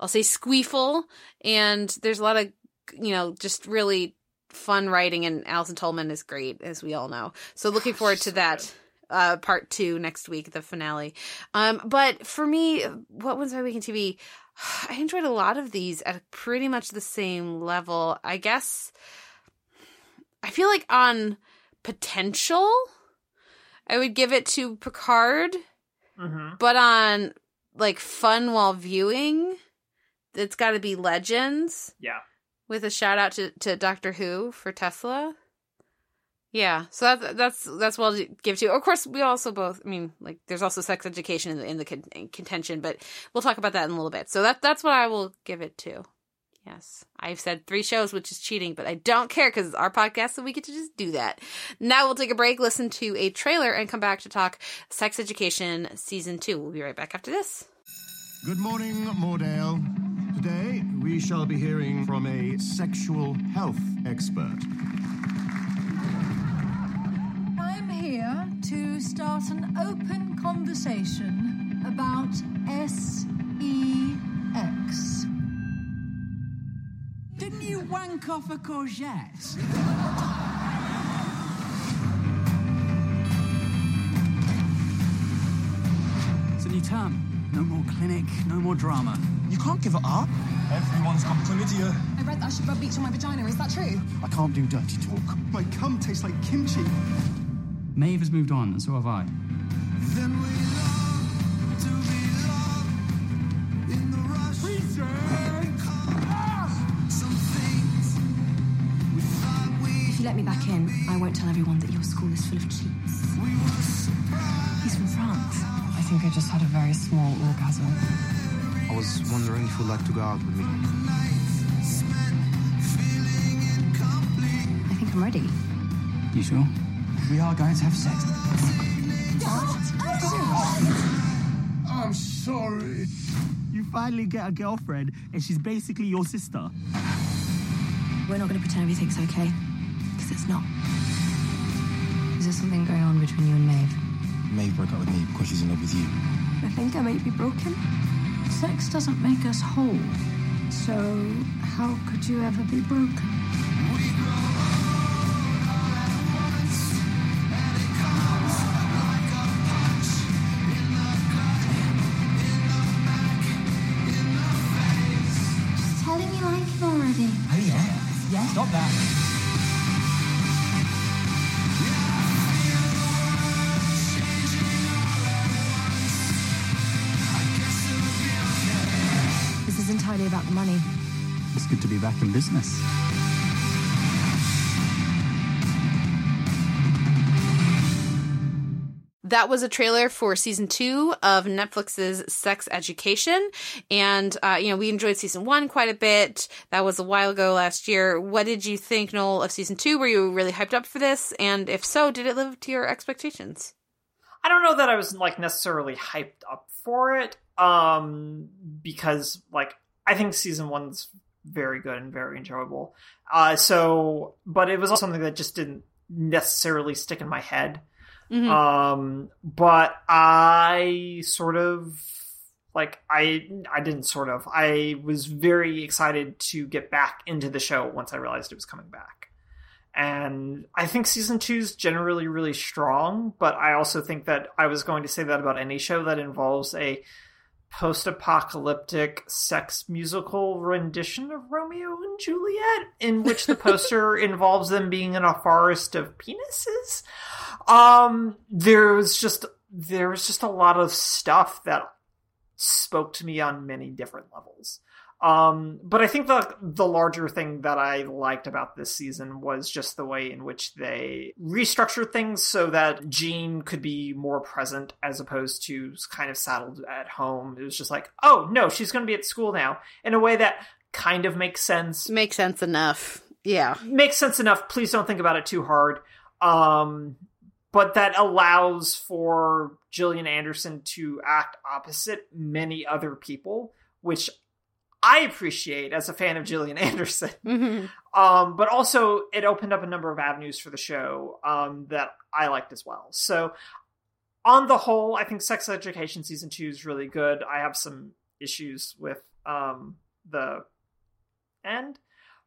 I'll say squeeful, and there's a lot of you know just really fun writing and Allison Tolman is great as we all know. So looking forward to so that uh part 2 next week the finale. Um but for me what was my week in TV? I enjoyed a lot of these at pretty much the same level. I guess I feel like on potential I would give it to Picard, Mm-hmm. but on like fun while viewing it's got to be Legends Yeah. with a shout out to, to Doctor Who for Tesla. Yeah, so that's that's that's well give to. Of course, we also both. I mean, like, there's also sex education in the, in the con- in contention, but we'll talk about that in a little bit. So that that's what I will give it to. Yes, I've said three shows, which is cheating, but I don't care because it's our podcast, so we get to just do that. Now we'll take a break, listen to a trailer, and come back to talk sex education season two. We'll be right back after this. Good morning, Moordale. Today, we shall be hearing from a sexual health expert. I'm here to start an open conversation about sex. Didn't you wank off a courgette? it's a new term. No more clinic, no more drama. You can't give it up. Everyone's got chlamydia. I read that I should rub bleach on my vagina. Is that true? I can't do dirty talk. My cum tastes like kimchi. Maeve has moved on, and so have I. If you let me back in, I won't tell everyone that your school is full of cheats. He's from France. I think I just had a very small orgasm. I was wondering if you'd like to go out with me. I think I'm ready. You sure? We are going to have sex. I'm sorry. You finally get a girlfriend, and she's basically your sister. We're not going to pretend everything's okay. Because it's not. Is there something going on between you and Maeve? May broke up with me because she's in love with you. I think I might be broken. Sex doesn't make us whole. So, how could you ever be broken? Already. Oh, yeah. Yeah. Stop that. This is entirely about the money. It's good to be back in business. That was a trailer for season two of Netflix's Sex Education. And, uh, you know, we enjoyed season one quite a bit. That was a while ago last year. What did you think, Noel, of season two? Were you really hyped up for this? And if so, did it live to your expectations? I don't know that I was like necessarily hyped up for it. Um, because like I think season one's very good and very enjoyable. Uh, so, but it was also something that just didn't necessarily stick in my head. Mhm. Um, but I sort of like I I didn't sort of I was very excited to get back into the show once I realized it was coming back. And I think season two is generally really strong, but I also think that I was going to say that about any show that involves a post apocalyptic sex musical rendition of Romeo and Juliet, in which the poster involves them being in a forest of penises. Um, there was just there was just a lot of stuff that spoke to me on many different levels. Um, but I think the the larger thing that I liked about this season was just the way in which they restructured things so that Jean could be more present as opposed to kind of saddled at home. It was just like, oh no, she's going to be at school now in a way that kind of makes sense. Makes sense enough. Yeah. Makes sense enough. Please don't think about it too hard. Um, but that allows for Gillian Anderson to act opposite many other people, which I appreciate as a fan of Gillian Anderson. Mm-hmm. Um, but also it opened up a number of avenues for the show um, that I liked as well. So on the whole, I think Sex Education season two is really good. I have some issues with um, the end,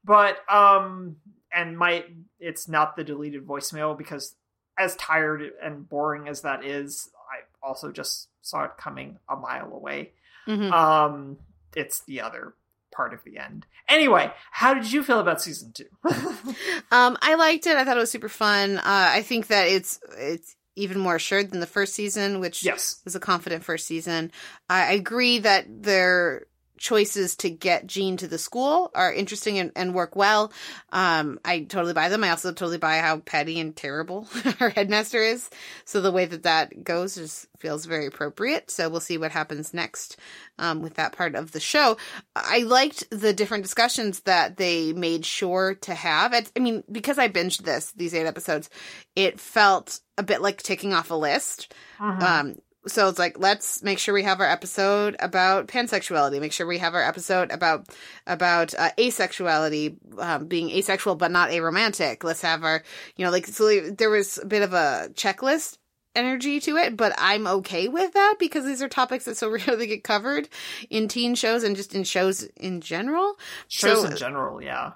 but um, and my it's not the deleted voicemail because as tired and boring as that is, I also just saw it coming a mile away. Mhm. Um, it's the other part of the end. Anyway, how did you feel about season two? Um, I liked it. I thought it was super fun. Uh, I think that it's it's even more assured than the first season, which Yes. was a confident first season. I I agree that their choices to get Jean to the school are interesting and, and work well. Um, I totally buy them. I also totally buy how petty and terrible our headmaster is. So the way that that goes just feels very appropriate. So we'll see what happens next um, with that part of the show. I liked the different discussions that they made sure to have. It's, I mean, because I binged this, these eight episodes, it felt a bit like ticking off a list. Mhm. Um, so it's like let's make sure we have our episode about pansexuality. Make sure we have our episode about about uh, asexuality um, being asexual but not aromantic. Let's have our you know like so there was a bit of a checklist energy to it but i'm okay with that because these are topics that so rarely get covered in teen shows and just in shows in general. Shows So- in general, yeah.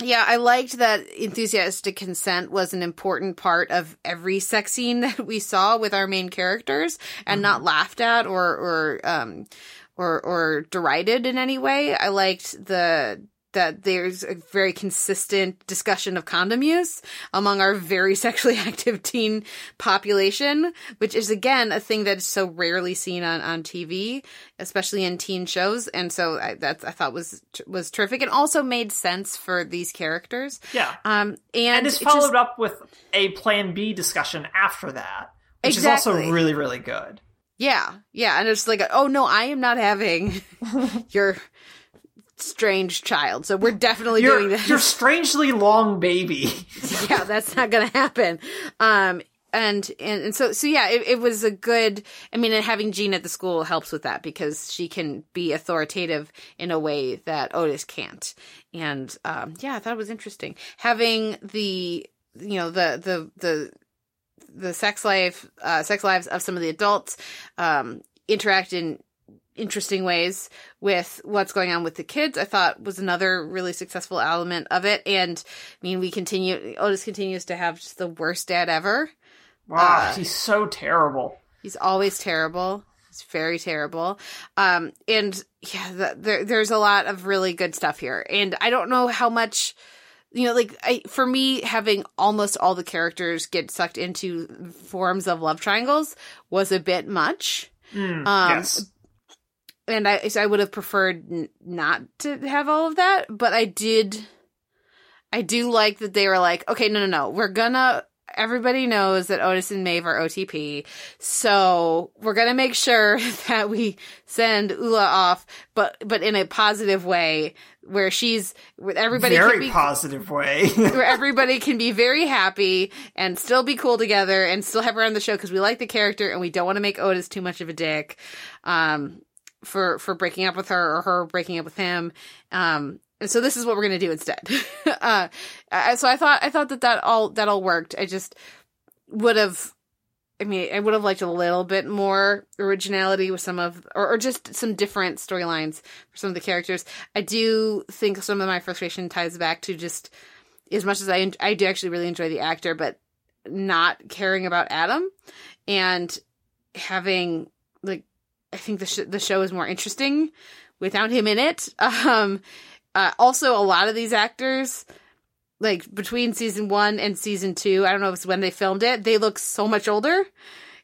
Yeah, I liked that enthusiastic consent was an important part of every sex scene that we saw with our main characters and not laughed at or or um or or derided in any way. I liked the that there's a very consistent discussion of condom use among our very sexually active teen population, which is again a thing that is so rarely seen on, on TV, especially in teen shows. And so I, that I thought was was terrific and also made sense for these characters. Yeah. Um, and, And it's it followed just- up with a plan B discussion after that, which is also really, really good. Yeah, yeah, and it's like, oh no, I am not having your strange child. So we're definitely Your, doing this. your strangely long baby. yeah, that's not going to happen. Um, and, and and so so yeah, it, it was a good. I mean, and having Jean at the school helps with that because she can be authoritative in a way that Otis can't. And um, yeah, I thought it was interesting having the you know the the the the sex life uh, sex lives of some of the adults um, interact in interesting ways with what's going on with the kids i thought was another really successful element of it and i mean we continue otis continues to have just the worst dad ever Wow, Uh, he's so terrible. he's always terrible he's very terrible um and yeah the, there, there's a lot of really good stuff here and i don't know how much you know, like I for me having almost all the characters get sucked into forms of love triangles was a bit much. Mm, Um, yes. And I so I would have preferred n- not to have all of that, but I did. I do like that they were like, okay, no, no, no, we're gonna. Everybody knows that Otis and Maeve are OTP, so we're gonna make sure that we send Ola off, but but in a positive way, where she's where everybody Very can be, positive way. where everybody can be very happy and still be cool together and still have her on the show because we like the character and we don't want to make Otis too much of a dick um, for for breaking up with her or her breaking up with him. Um, and so this is what we're gonna do instead. uh, so I thought I thought that that all that all worked. I just would have. I mean, I would have liked a little bit more originality with some of, or, or just some different storylines for some of the characters. I do think some of my frustration ties back to just as much as I I do actually really enjoy the actor, but not caring about Adam and having like I think the sh- the show is more interesting without him in it. Um, uh, also, a lot of these actors, like between season one and season two, I don't know if it's when they filmed it, they look so much older.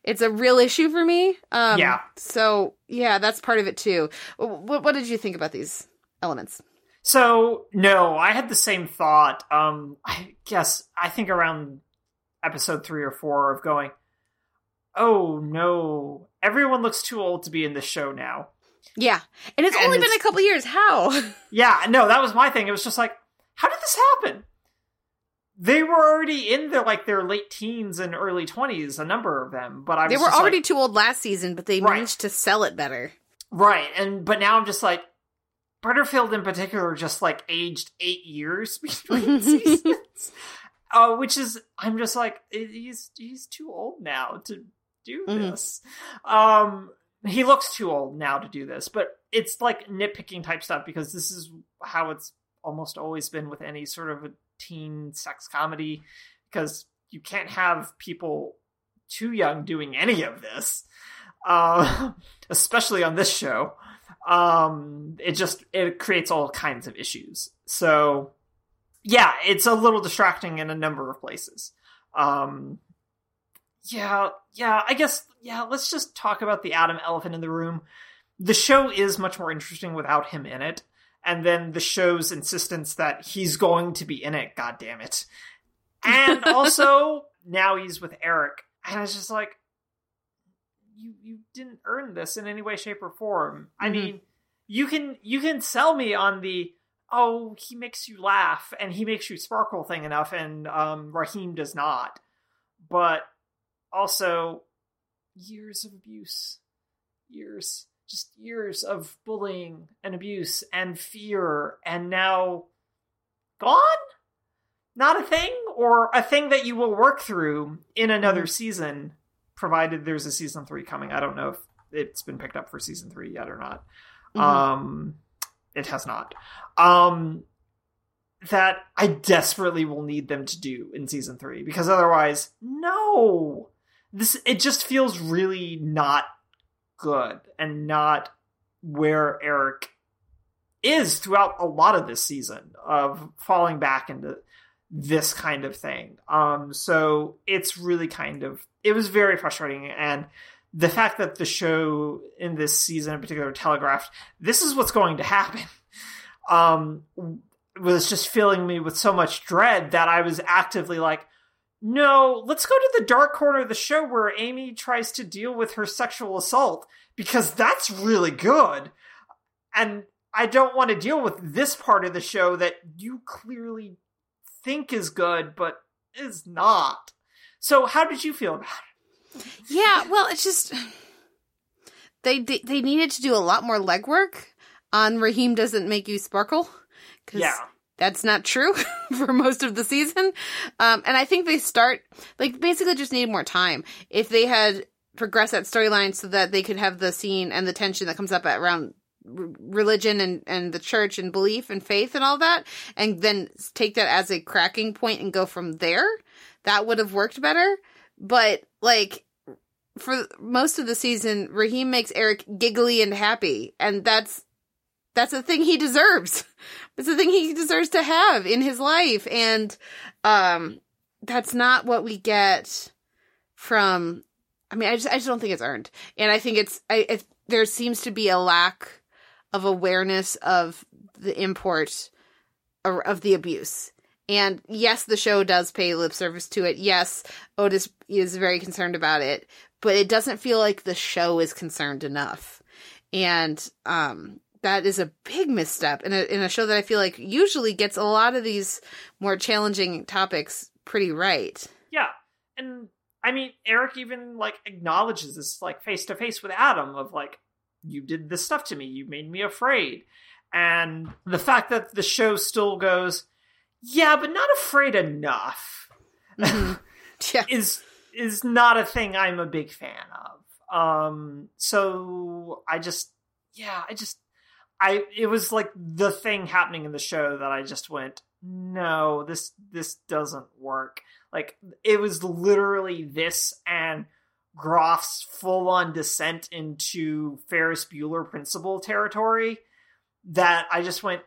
It's a real issue for me. Um, Yeah. So yeah, that's part of it too. What, what did you think about these elements? So no, I had the same thought. Um, I guess I think around episode three or four of going, oh no, everyone looks too old to be in this show now. Yeah, and it's And only been a couple years. How? Yeah, no, that was my thing. It was just like, how did this happen? They were already in their like their late teens and early twenties, a number of them. But I was they were already like, too old last season, but they Right. managed to sell it better. right, and but now I'm just like, Butterfield in particular just like aged eight years between seasons, uh, which is I'm just like he's he's too old now to do Mhm. this. Um, he looks too old now to do this, but it's like nitpicking type stuff because this is how it's almost always been with any sort of a teen sex comedy because you can't have people too young doing any of this, uh, especially on this show. Um, it just it creates all kinds of issues. So yeah, it's a little distracting in a number of places. Um, yeah, yeah, I guess, yeah, let's just talk about the Adam elephant in the room. The show is much more interesting without him in it. And then the show's insistence that he's going to be in it, god damn it. And also, now he's with Eric. And it's just like, you you didn't earn this in any way, shape, or form. I Mhm. mean, you can you can sell me on the oh, he makes you laugh and he makes you sparkle thing enough, and um Rahim does not. But also years of abuse. Years. Just years of bullying and abuse and fear and now gone? Not a thing? Or a thing that you will work through in another season, provided there's a season three coming. I don't know if it's been picked up for season three yet or not. Mhm. Um it has not. Um that I desperately will need them to do in season three because otherwise, no. This it just feels really not good and not where Eric is throughout a lot of this season of falling back into this kind of thing. Um so it's really kind of it was very frustrating and the fact that the show in this season in particular telegraphed this is what's going to happen um was just filling me with so much dread that I was actively like no, let's go to the dark corner of the show where Aimee tries to deal with her sexual assault because that's really good. And I don't want to deal with this part of the show that you clearly think is good but is not. So how did you feel about it? Yeah, well, it's just they they, they needed to do a lot more legwork on Rahim doesn't make you sparkle because Yeah. That's not true for most of the season. Um, and I think they start like basically just need more time. If they had progressed that storyline so that they could have the scene and the tension that comes up around religion and, and the church and belief and faith and all that, and then take that as a cracking point and go from there, that would have worked better. But like for most of the season, Rahim makes Eric giggly and happy, and that's that's a thing he deserves. It's a thing he deserves to have in his life. And um that's not what we get from I mean, I just I just don't think it's earned. And I think it's I it, there seems to be a lack of awareness of the import of, of the abuse. And yes, the show does pay lip service to it. Yes, Otis is very concerned about it, but it doesn't feel like the show is concerned enough. And um that is a big misstep in a in a show that I feel like usually gets a lot of these more challenging topics pretty right. Yeah. And I mean, Eric even like acknowledges this like face to face with Adam of like, you did this stuff to me, you made me afraid. And the fact that the show still goes, yeah, but not afraid enough yeah. is is not a thing I'm a big fan of. Um so I just yeah, I just I it was like the thing happening in the show that I just went, no, this this doesn't work. Like it was literally this and Groff's full on descent into Ferris Bueller principal territory that I just went,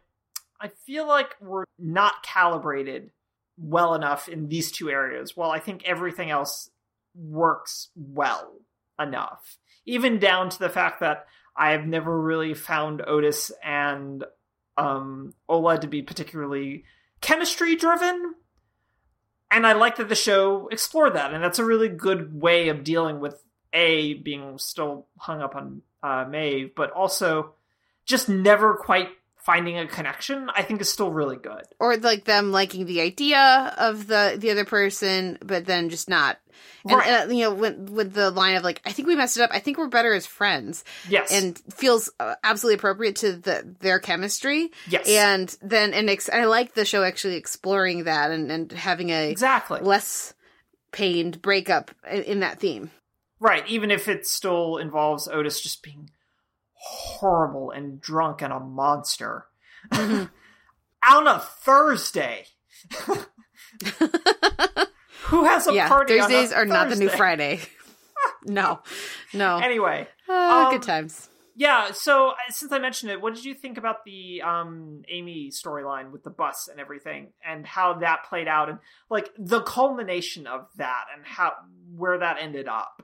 I feel like we're not calibrated well enough in these two areas. While I think everything else works well enough, even down to the fact that I have never really found Otis and um, Ola to be particularly chemistry driven. And I like that the show explored that, and that's a really good way of dealing with a being still hung up on uh, Maeve, but also just never quite finding a connection. I think is still really good. Or like them liking the idea of the the other person, but then just not. And, Right. and, you know, with, with the line of like, I think we messed it up. I think we're better as friends. Yes. and feels uh, absolutely appropriate to the their chemistry. Yes. and then and ex- I like the show actually exploring that and and having a exactly less pained breakup in, in that theme. Right, even if it still involves Otis just being horrible and drunk and a monster. Mm-hmm. On a Thursday. Who has a yeah, party on a Thursdays are not the new Friday. no, no. Anyway, Ah, um, good times. Yeah, so uh, since I mentioned it, what did you think about the um Aimee storyline with the bus and everything and how that played out and like the culmination of that and how where that ended up?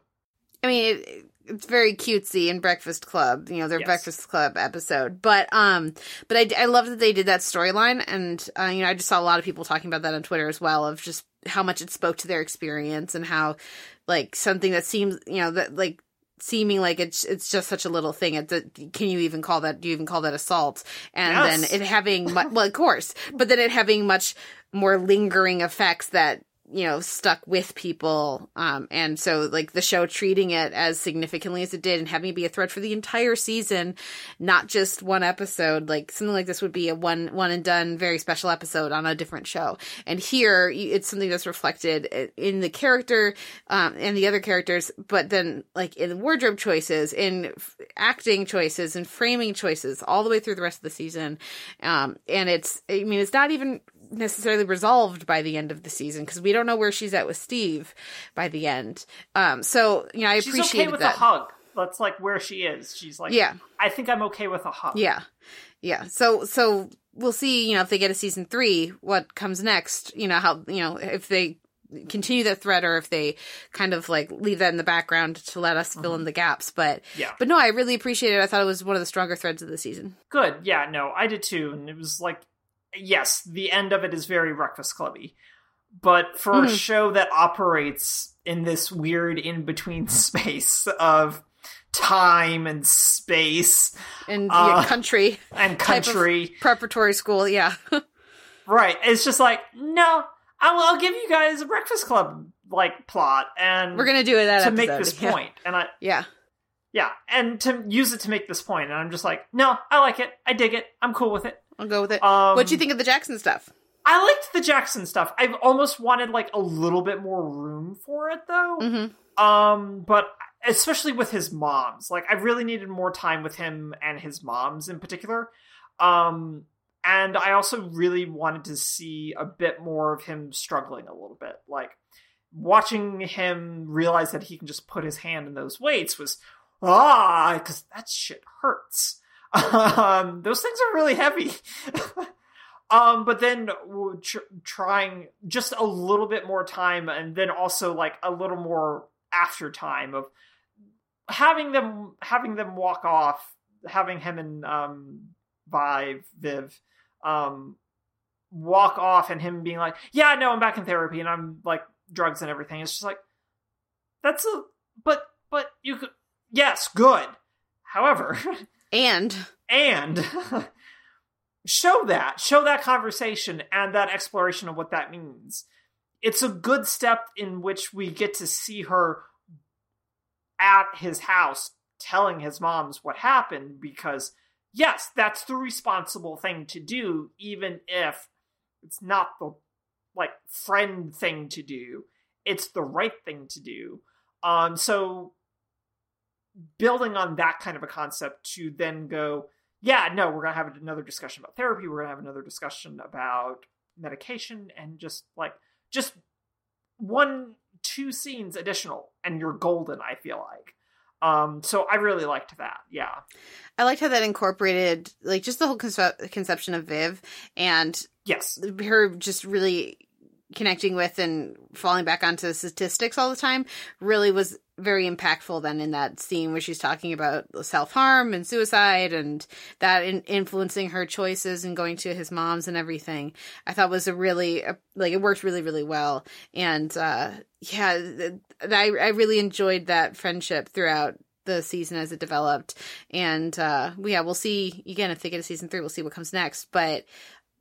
I mean, it, it's very cutesy in Breakfast Club, you know, their Yes. Breakfast Club episode. But um, but I, I love that they did that storyline, and uh, you know, I just saw a lot of people talking about that on Twitter as well, of just how much it spoke to their experience and how like something that seems, you know, that like seeming like it's it's just such a little thing. It's a, can you even call that? Do you even call that assault? And Yes. then it having mu- well, of course, but then it having much more lingering effects that you know stuck with people um and so like the show treating it as significantly as it did and having it be a thread for the entire season not just one episode like something like this would be a one one and done very special episode on a different show. And here it's something that's reflected in the character um and the other characters but then like in wardrobe choices in acting choices and framing choices all the way through the rest of the season. Um and it's i mean it's not even necessarily resolved by the end of the season because we don't know where she's at with Steve by the end. Um, so you know, I appreciate okay with that. a hug. That's like where she is. She's like, Yeah. I think I'm okay with a hug. Yeah, yeah. So so we'll see. You know, if they get a season three, what comes next? You know how you know if they continue that thread or if they kind of like leave that in the background to let us fill in the gaps. But Mm-hmm. Yeah. but no, I really appreciate it. I thought it was one of the stronger threads of the season. Good. Yeah, no, I did too. And it was like, yes, the end of it is very Breakfast Clubby. But for a Mhm. show that operates in this weird in between space of time and space And Uh, yeah, country and country, preparatory school, yeah. right? It's just like, no, I'll, I'll give you guys a Breakfast Club like plot, and We're gonna do it that to make this yeah. point. And I, yeah. yeah, and to use it to make this point, and I'm just like, no, I like it, I dig it, I'm cool with it. I'll go with it. Um, What'd you think of the Jackson stuff? I liked the Jackson stuff. I've almost wanted like a little bit more room for it though. Mm-hmm. Um, but especially with his moms, like I really needed more time with him and his moms in particular. Um, and I also really wanted to see a bit more of him struggling a little bit. Like watching him realize that he can just put his hand in those weights was ah, because that shit hurts. Um, those things are really heavy. um, but then tr- trying just a little bit more time, and then also like a little more after time of having them having them walk off, having him and um, Vive Viv um, walk off, and him being like, "Yeah, no, I'm back in therapy, and I'm like drugs and everything." It's just like that's a but but you could yes, good. However, and and show that show that conversation and that exploration of what that means. It's a good step in which we get to see her at his house telling his moms what happened because yes that's the responsible thing to do even if it's not the like friend thing to do. It's the right thing to do. Um so building on that kind of a concept to then go yeah, no, we're gonna have another discussion about therapy. We're gonna have another discussion about medication, and just like just one, two scenes additional, and you're golden. I feel like. Um, so I really liked that. Yeah, I liked how that incorporated like just the whole conce- conception of Viv and yes, her just really connecting with and falling back onto statistics all the time really was very impactful then in that scene where she's talking about self-harm and suicide and that in- influencing her choices and going to his mom's and everything. I thought was a really like it worked really really well. And uh yeah i i really enjoyed that friendship throughout the season as it developed. And uh yeah we'll see again if they get a season three we'll see what comes next. But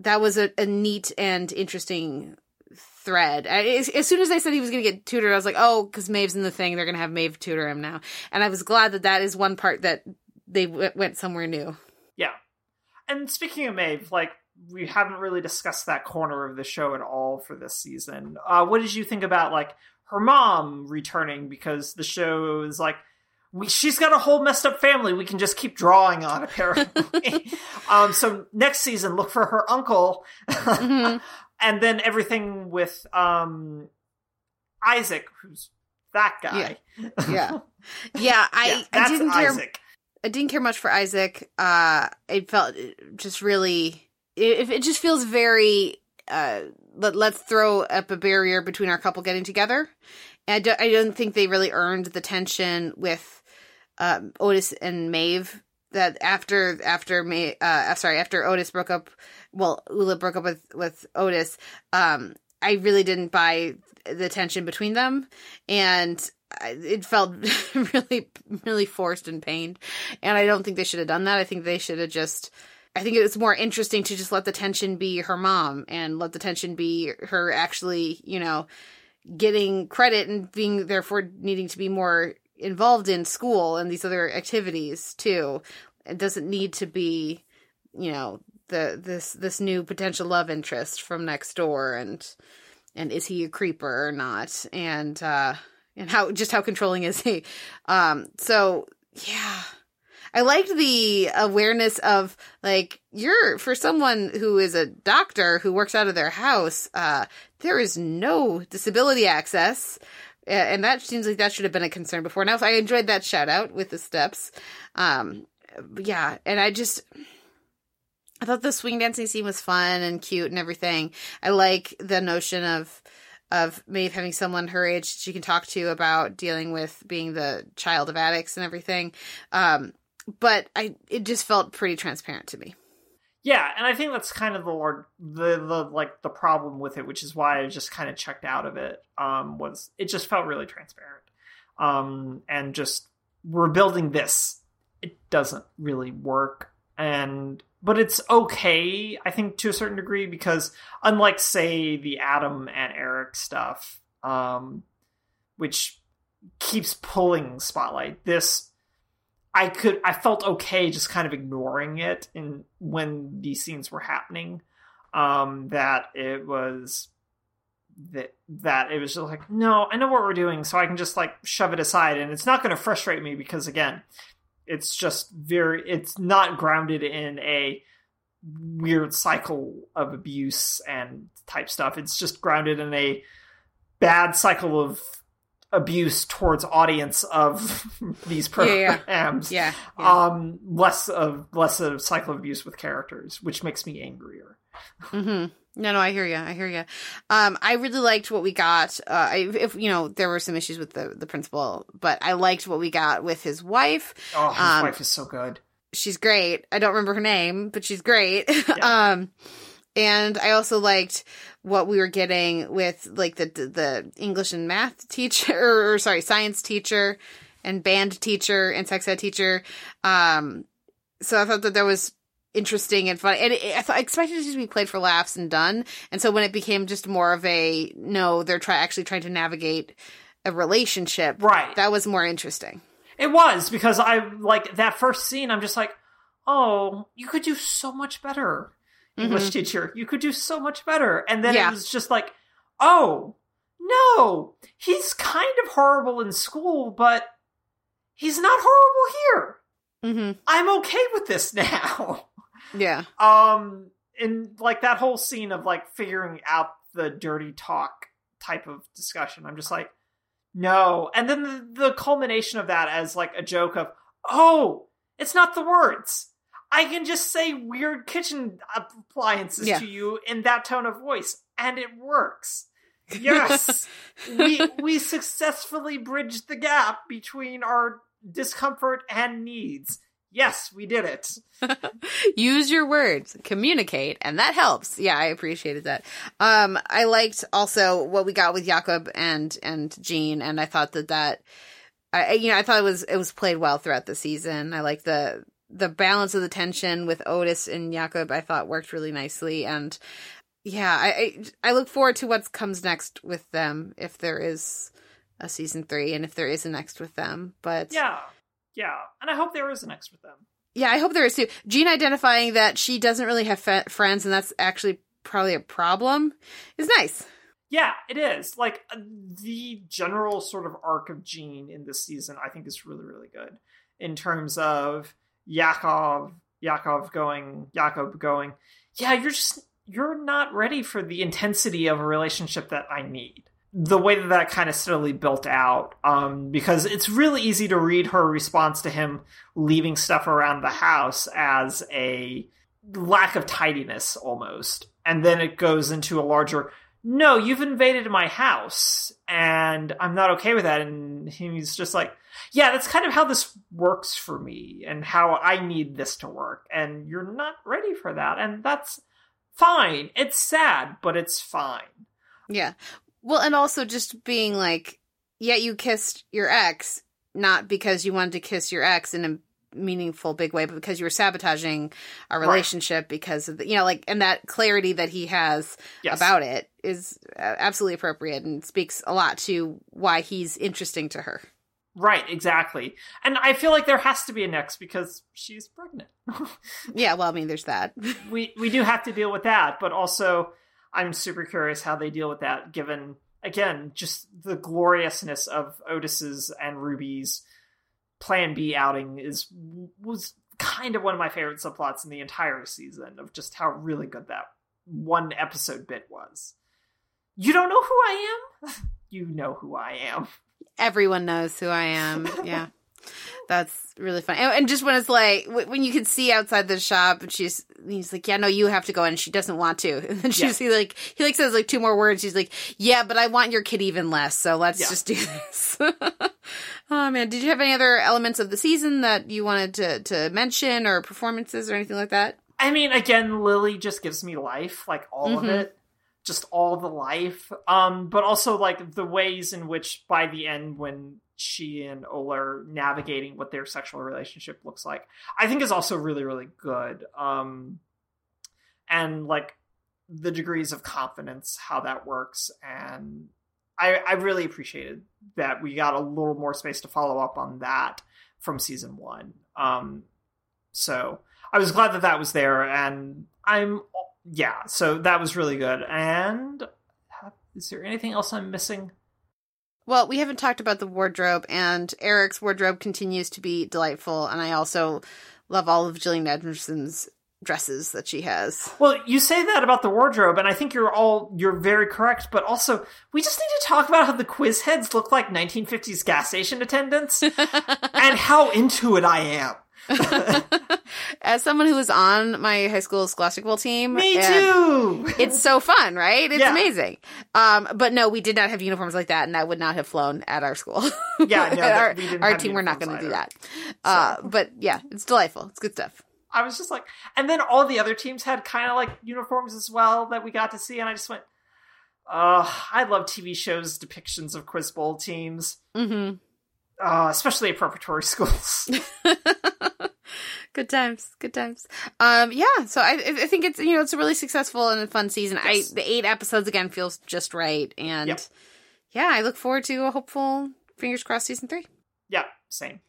that was a, a neat and interesting thread. As, as, soon as I said he was going to get tutored, I was like, oh, because Maeve's in the thing, they're going to have Maeve tutor him now. And I was glad that that is one part that they w- went somewhere new. Yeah. And speaking of Maeve, like, we haven't really discussed that corner of the show at all for this season. Uh, what did you think about, like, her mom returning? Because the show is like, we, she's got a whole messed up family we can just keep drawing on apparently um so next season look for her uncle mm-hmm and then everything with um Isaac, who's that guy. Yeah, yeah, yeah I, yeah, I didn't care. Isaac. I didn't care much for Isaac. Uh, it felt just really. It, it just feels very. Uh, let, let's throw up a barrier between our couple getting together. And I, don't, I don't think they really earned the tension with um, Otis and Maeve that after after May uh sorry after Otis broke up well Ola broke up with with Otis um I really didn't buy the tension between them. And it felt really really forced and pained. And I don't think they should have done that. I think they should have just I think it was more interesting to just let the tension be her mom and let the tension be her actually you know getting credit and being therefore needing to be more involved in school and these other activities too. It doesn't need to be, you know, the this this new potential love interest from next door and and is he a creeper or not? And uh and how just how controlling is he? Um so yeah. I liked the awareness of like you're for someone who is a doctor who works out of their house uh there is no disability access and that seems like that should have been a concern before. Now, if I enjoyed that shout out with the steps. Um, yeah, and I just I thought the swing dancing scene was fun and cute and everything. I like the notion of of Maeve having someone her age she can talk to about dealing with being the child of addicts and everything. Um, but I it just felt pretty transparent to me. Yeah, and I think that's kind of the the the like the problem with it, which is why I just kind of checked out of it. Um, was it just felt really transparent, um, and just we're building this. It doesn't really work, and but it's okay, I think, to a certain degree because unlike say the Adam and Eric stuff, um, which keeps pulling spotlight, this I could I felt okay just kind of ignoring it in when these scenes were happening. Um, that it was that that it was just like no, I know what we're doing, so I can just like shove it aside, and it's not going to frustrate me because again, it's just very it's not grounded in a weird cycle of abuse and type stuff. It's just grounded in a bad cycle of abuse towards audience of these Yeah, yeah. programs. Yeah, yeah. Um, less of less of cycle of abuse with characters, which makes me angrier. Mm-hmm. No, no, I hear you. I hear you. Um, I really liked what we got. Uh, I, if you know, there were some issues with the the principal, but I liked what we got with his wife. Oh, his Um, wife is so good. She's great. I don't remember her name, but she's great. um, and I also liked what we were getting with like the the English and math teacher, or, or sorry, science teacher, and band teacher and sex ed teacher. Um, so I thought that that was interesting and fun, and it, I, thought, I expected it to be played for laughs and done. And so when it became just more of a no, they're try actually trying to navigate a relationship, right? That was more interesting. It was because I like that first scene. I'm just like, oh, you could do so much better, English Mhm. teacher. You could do so much better. And then Yeah. it was just like, oh, no, he's kind of horrible in school, but he's not horrible here. Mm-hmm. I'm okay with this now. Yeah. Um, and like that whole scene of like figuring out the dirty talk type of discussion, I'm just like, no. And then the, the culmination of that as like a joke of, oh, it's not the words. I can just say weird kitchen appliances Yeah. to you in that tone of voice, and it works. Yes, we we successfully bridged the gap between our discomfort and needs. Yes, we did it. use your words communicate and that helps yeah i appreciated that um i liked also what we got with jakob and and jean and i thought that that i I- you know i thought it was it was played well throughout the season i like the the balance of the tension with otis and jakob i thought worked really nicely and yeah i i, I look forward to what comes next with them if there is a season three and if there is a next with them but Yeah, yeah, and I hope there is an next with them. yeah, I hope there is too. Jean identifying that she doesn't really have friends, and that's actually probably a problem, is nice. Yeah, it is. Like uh, the general sort of arc of Jean in this season, I think is really, really good in terms of Jakob, Jakob going, Jakob going. Yeah, you're just you're not ready for the intensity of a relationship that I need. The way that that kind of steadily built out, um, because it's really easy to read her response to him leaving stuff around the house as a lack of tidiness almost. And then it goes into a larger, no, you've invaded my house and I'm not okay with that. And he's just like, yeah, that's kind of how this works for me and how I need this to work. And you're not ready for that. And that's fine. It's sad, but it's fine. Yeah. Well, and also just being like, yeah, you kissed your ex, not because you wanted to kiss your ex in a meaningful big way, but because you were sabotaging a Right. relationship because of the, you know, like, and that clarity that he has Yes. about it is uh, absolutely appropriate and speaks a lot to why he's interesting to her. Right, exactly. And I feel like there has to be a next because she's pregnant. Yeah, well, I mean, there's that. we we do have to deal with that, but also I'm super curious how they deal with that given again just the gloriousness of Otis's and Ruby's plan B outing is was kind of one of my favorite subplots in the entire season of just how really good that one episode bit was. You don't know who I am? you know who I am. Everyone knows who I am. Yeah. That's really fun. And, just when it's like, when you can see outside the shop and she's, he's like, yeah, no, you have to go. And she doesn't want to. And then she's he like, he like says like two more words. She's like, yeah, but I want your kid even less. So let's Yeah. just do this. Oh man. Did you have any other elements of the season that you wanted to, to mention or performances or anything like that? I mean, again, Lily just gives me life, like all of Mhm. it, just all the life. Um, but also like the ways in which by the end, when she and Ola are navigating what their sexual relationship looks like, I think is also really, really good. Um, and like the degrees of confidence, how that works, and I, I really appreciated that we got a little more space to follow up on that from season one. Um, so I was glad that that was there, and I'm yeah. So that was really good. And uh, is there anything else I'm missing? Well, we haven't talked about the wardrobe, and Eric's wardrobe continues to be delightful, and I also love all of Gillian Anderson's dresses that she has. Well, you say that about the wardrobe, and I think you're all you're very correct. But also, we just need to talk about how the quiz heads look like 1950s gas station attendants, and how into it I am. As someone who was on my high school scholastic bowl team, Me too. It's so fun, right? It's Yeah. amazing. Um, but no, we did not have uniforms like that, and that would not have flown at our school. Yeah, no, our, we didn't our team were not going to do that. Uh, but yeah, it's delightful. It's good stuff. I was just like, and then all the other teams had kind of like uniforms as well that we got to see, and I just went, uh, I love TV shows depictions of quiz bowl teams, Mm-hmm. uh, especially at preparatory schools. Good times, good times. Um, yeah. So I, I think it's you know it's a really successful and a fun season. Yes. I the eight episodes again feels just right, and Yep. yeah, I look forward to a hopeful fingers crossed season three. yeah, same.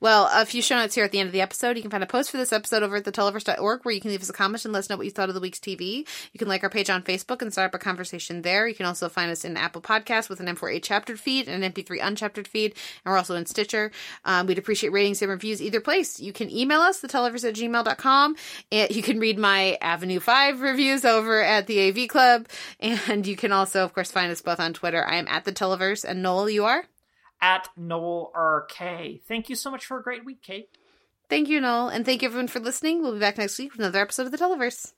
Well, a few show notes here at the end of the episode. You can find a post for this episode over at theteleverse.org where you can leave us a comment and let us know what you thought of the week's TV. You can like our page on Facebook and start up a conversation there. You can also find us in Apple Podcasts with an M4A chaptered feed and an MP3 unchaptered feed. And we're also in Stitcher. Um, we'd appreciate ratings and reviews either place. You can email us, theteleverse at gmail.com. And you can read my Avenue 5 reviews over at the AV Club. And you can also, of course, find us both on Twitter. I am at the Televerse. And Noel, you are? at Noel RK. Thank you so much for a great week, Kate. Thank you, Noel, and thank you everyone for listening. We'll be back next week with another episode of the Televerse.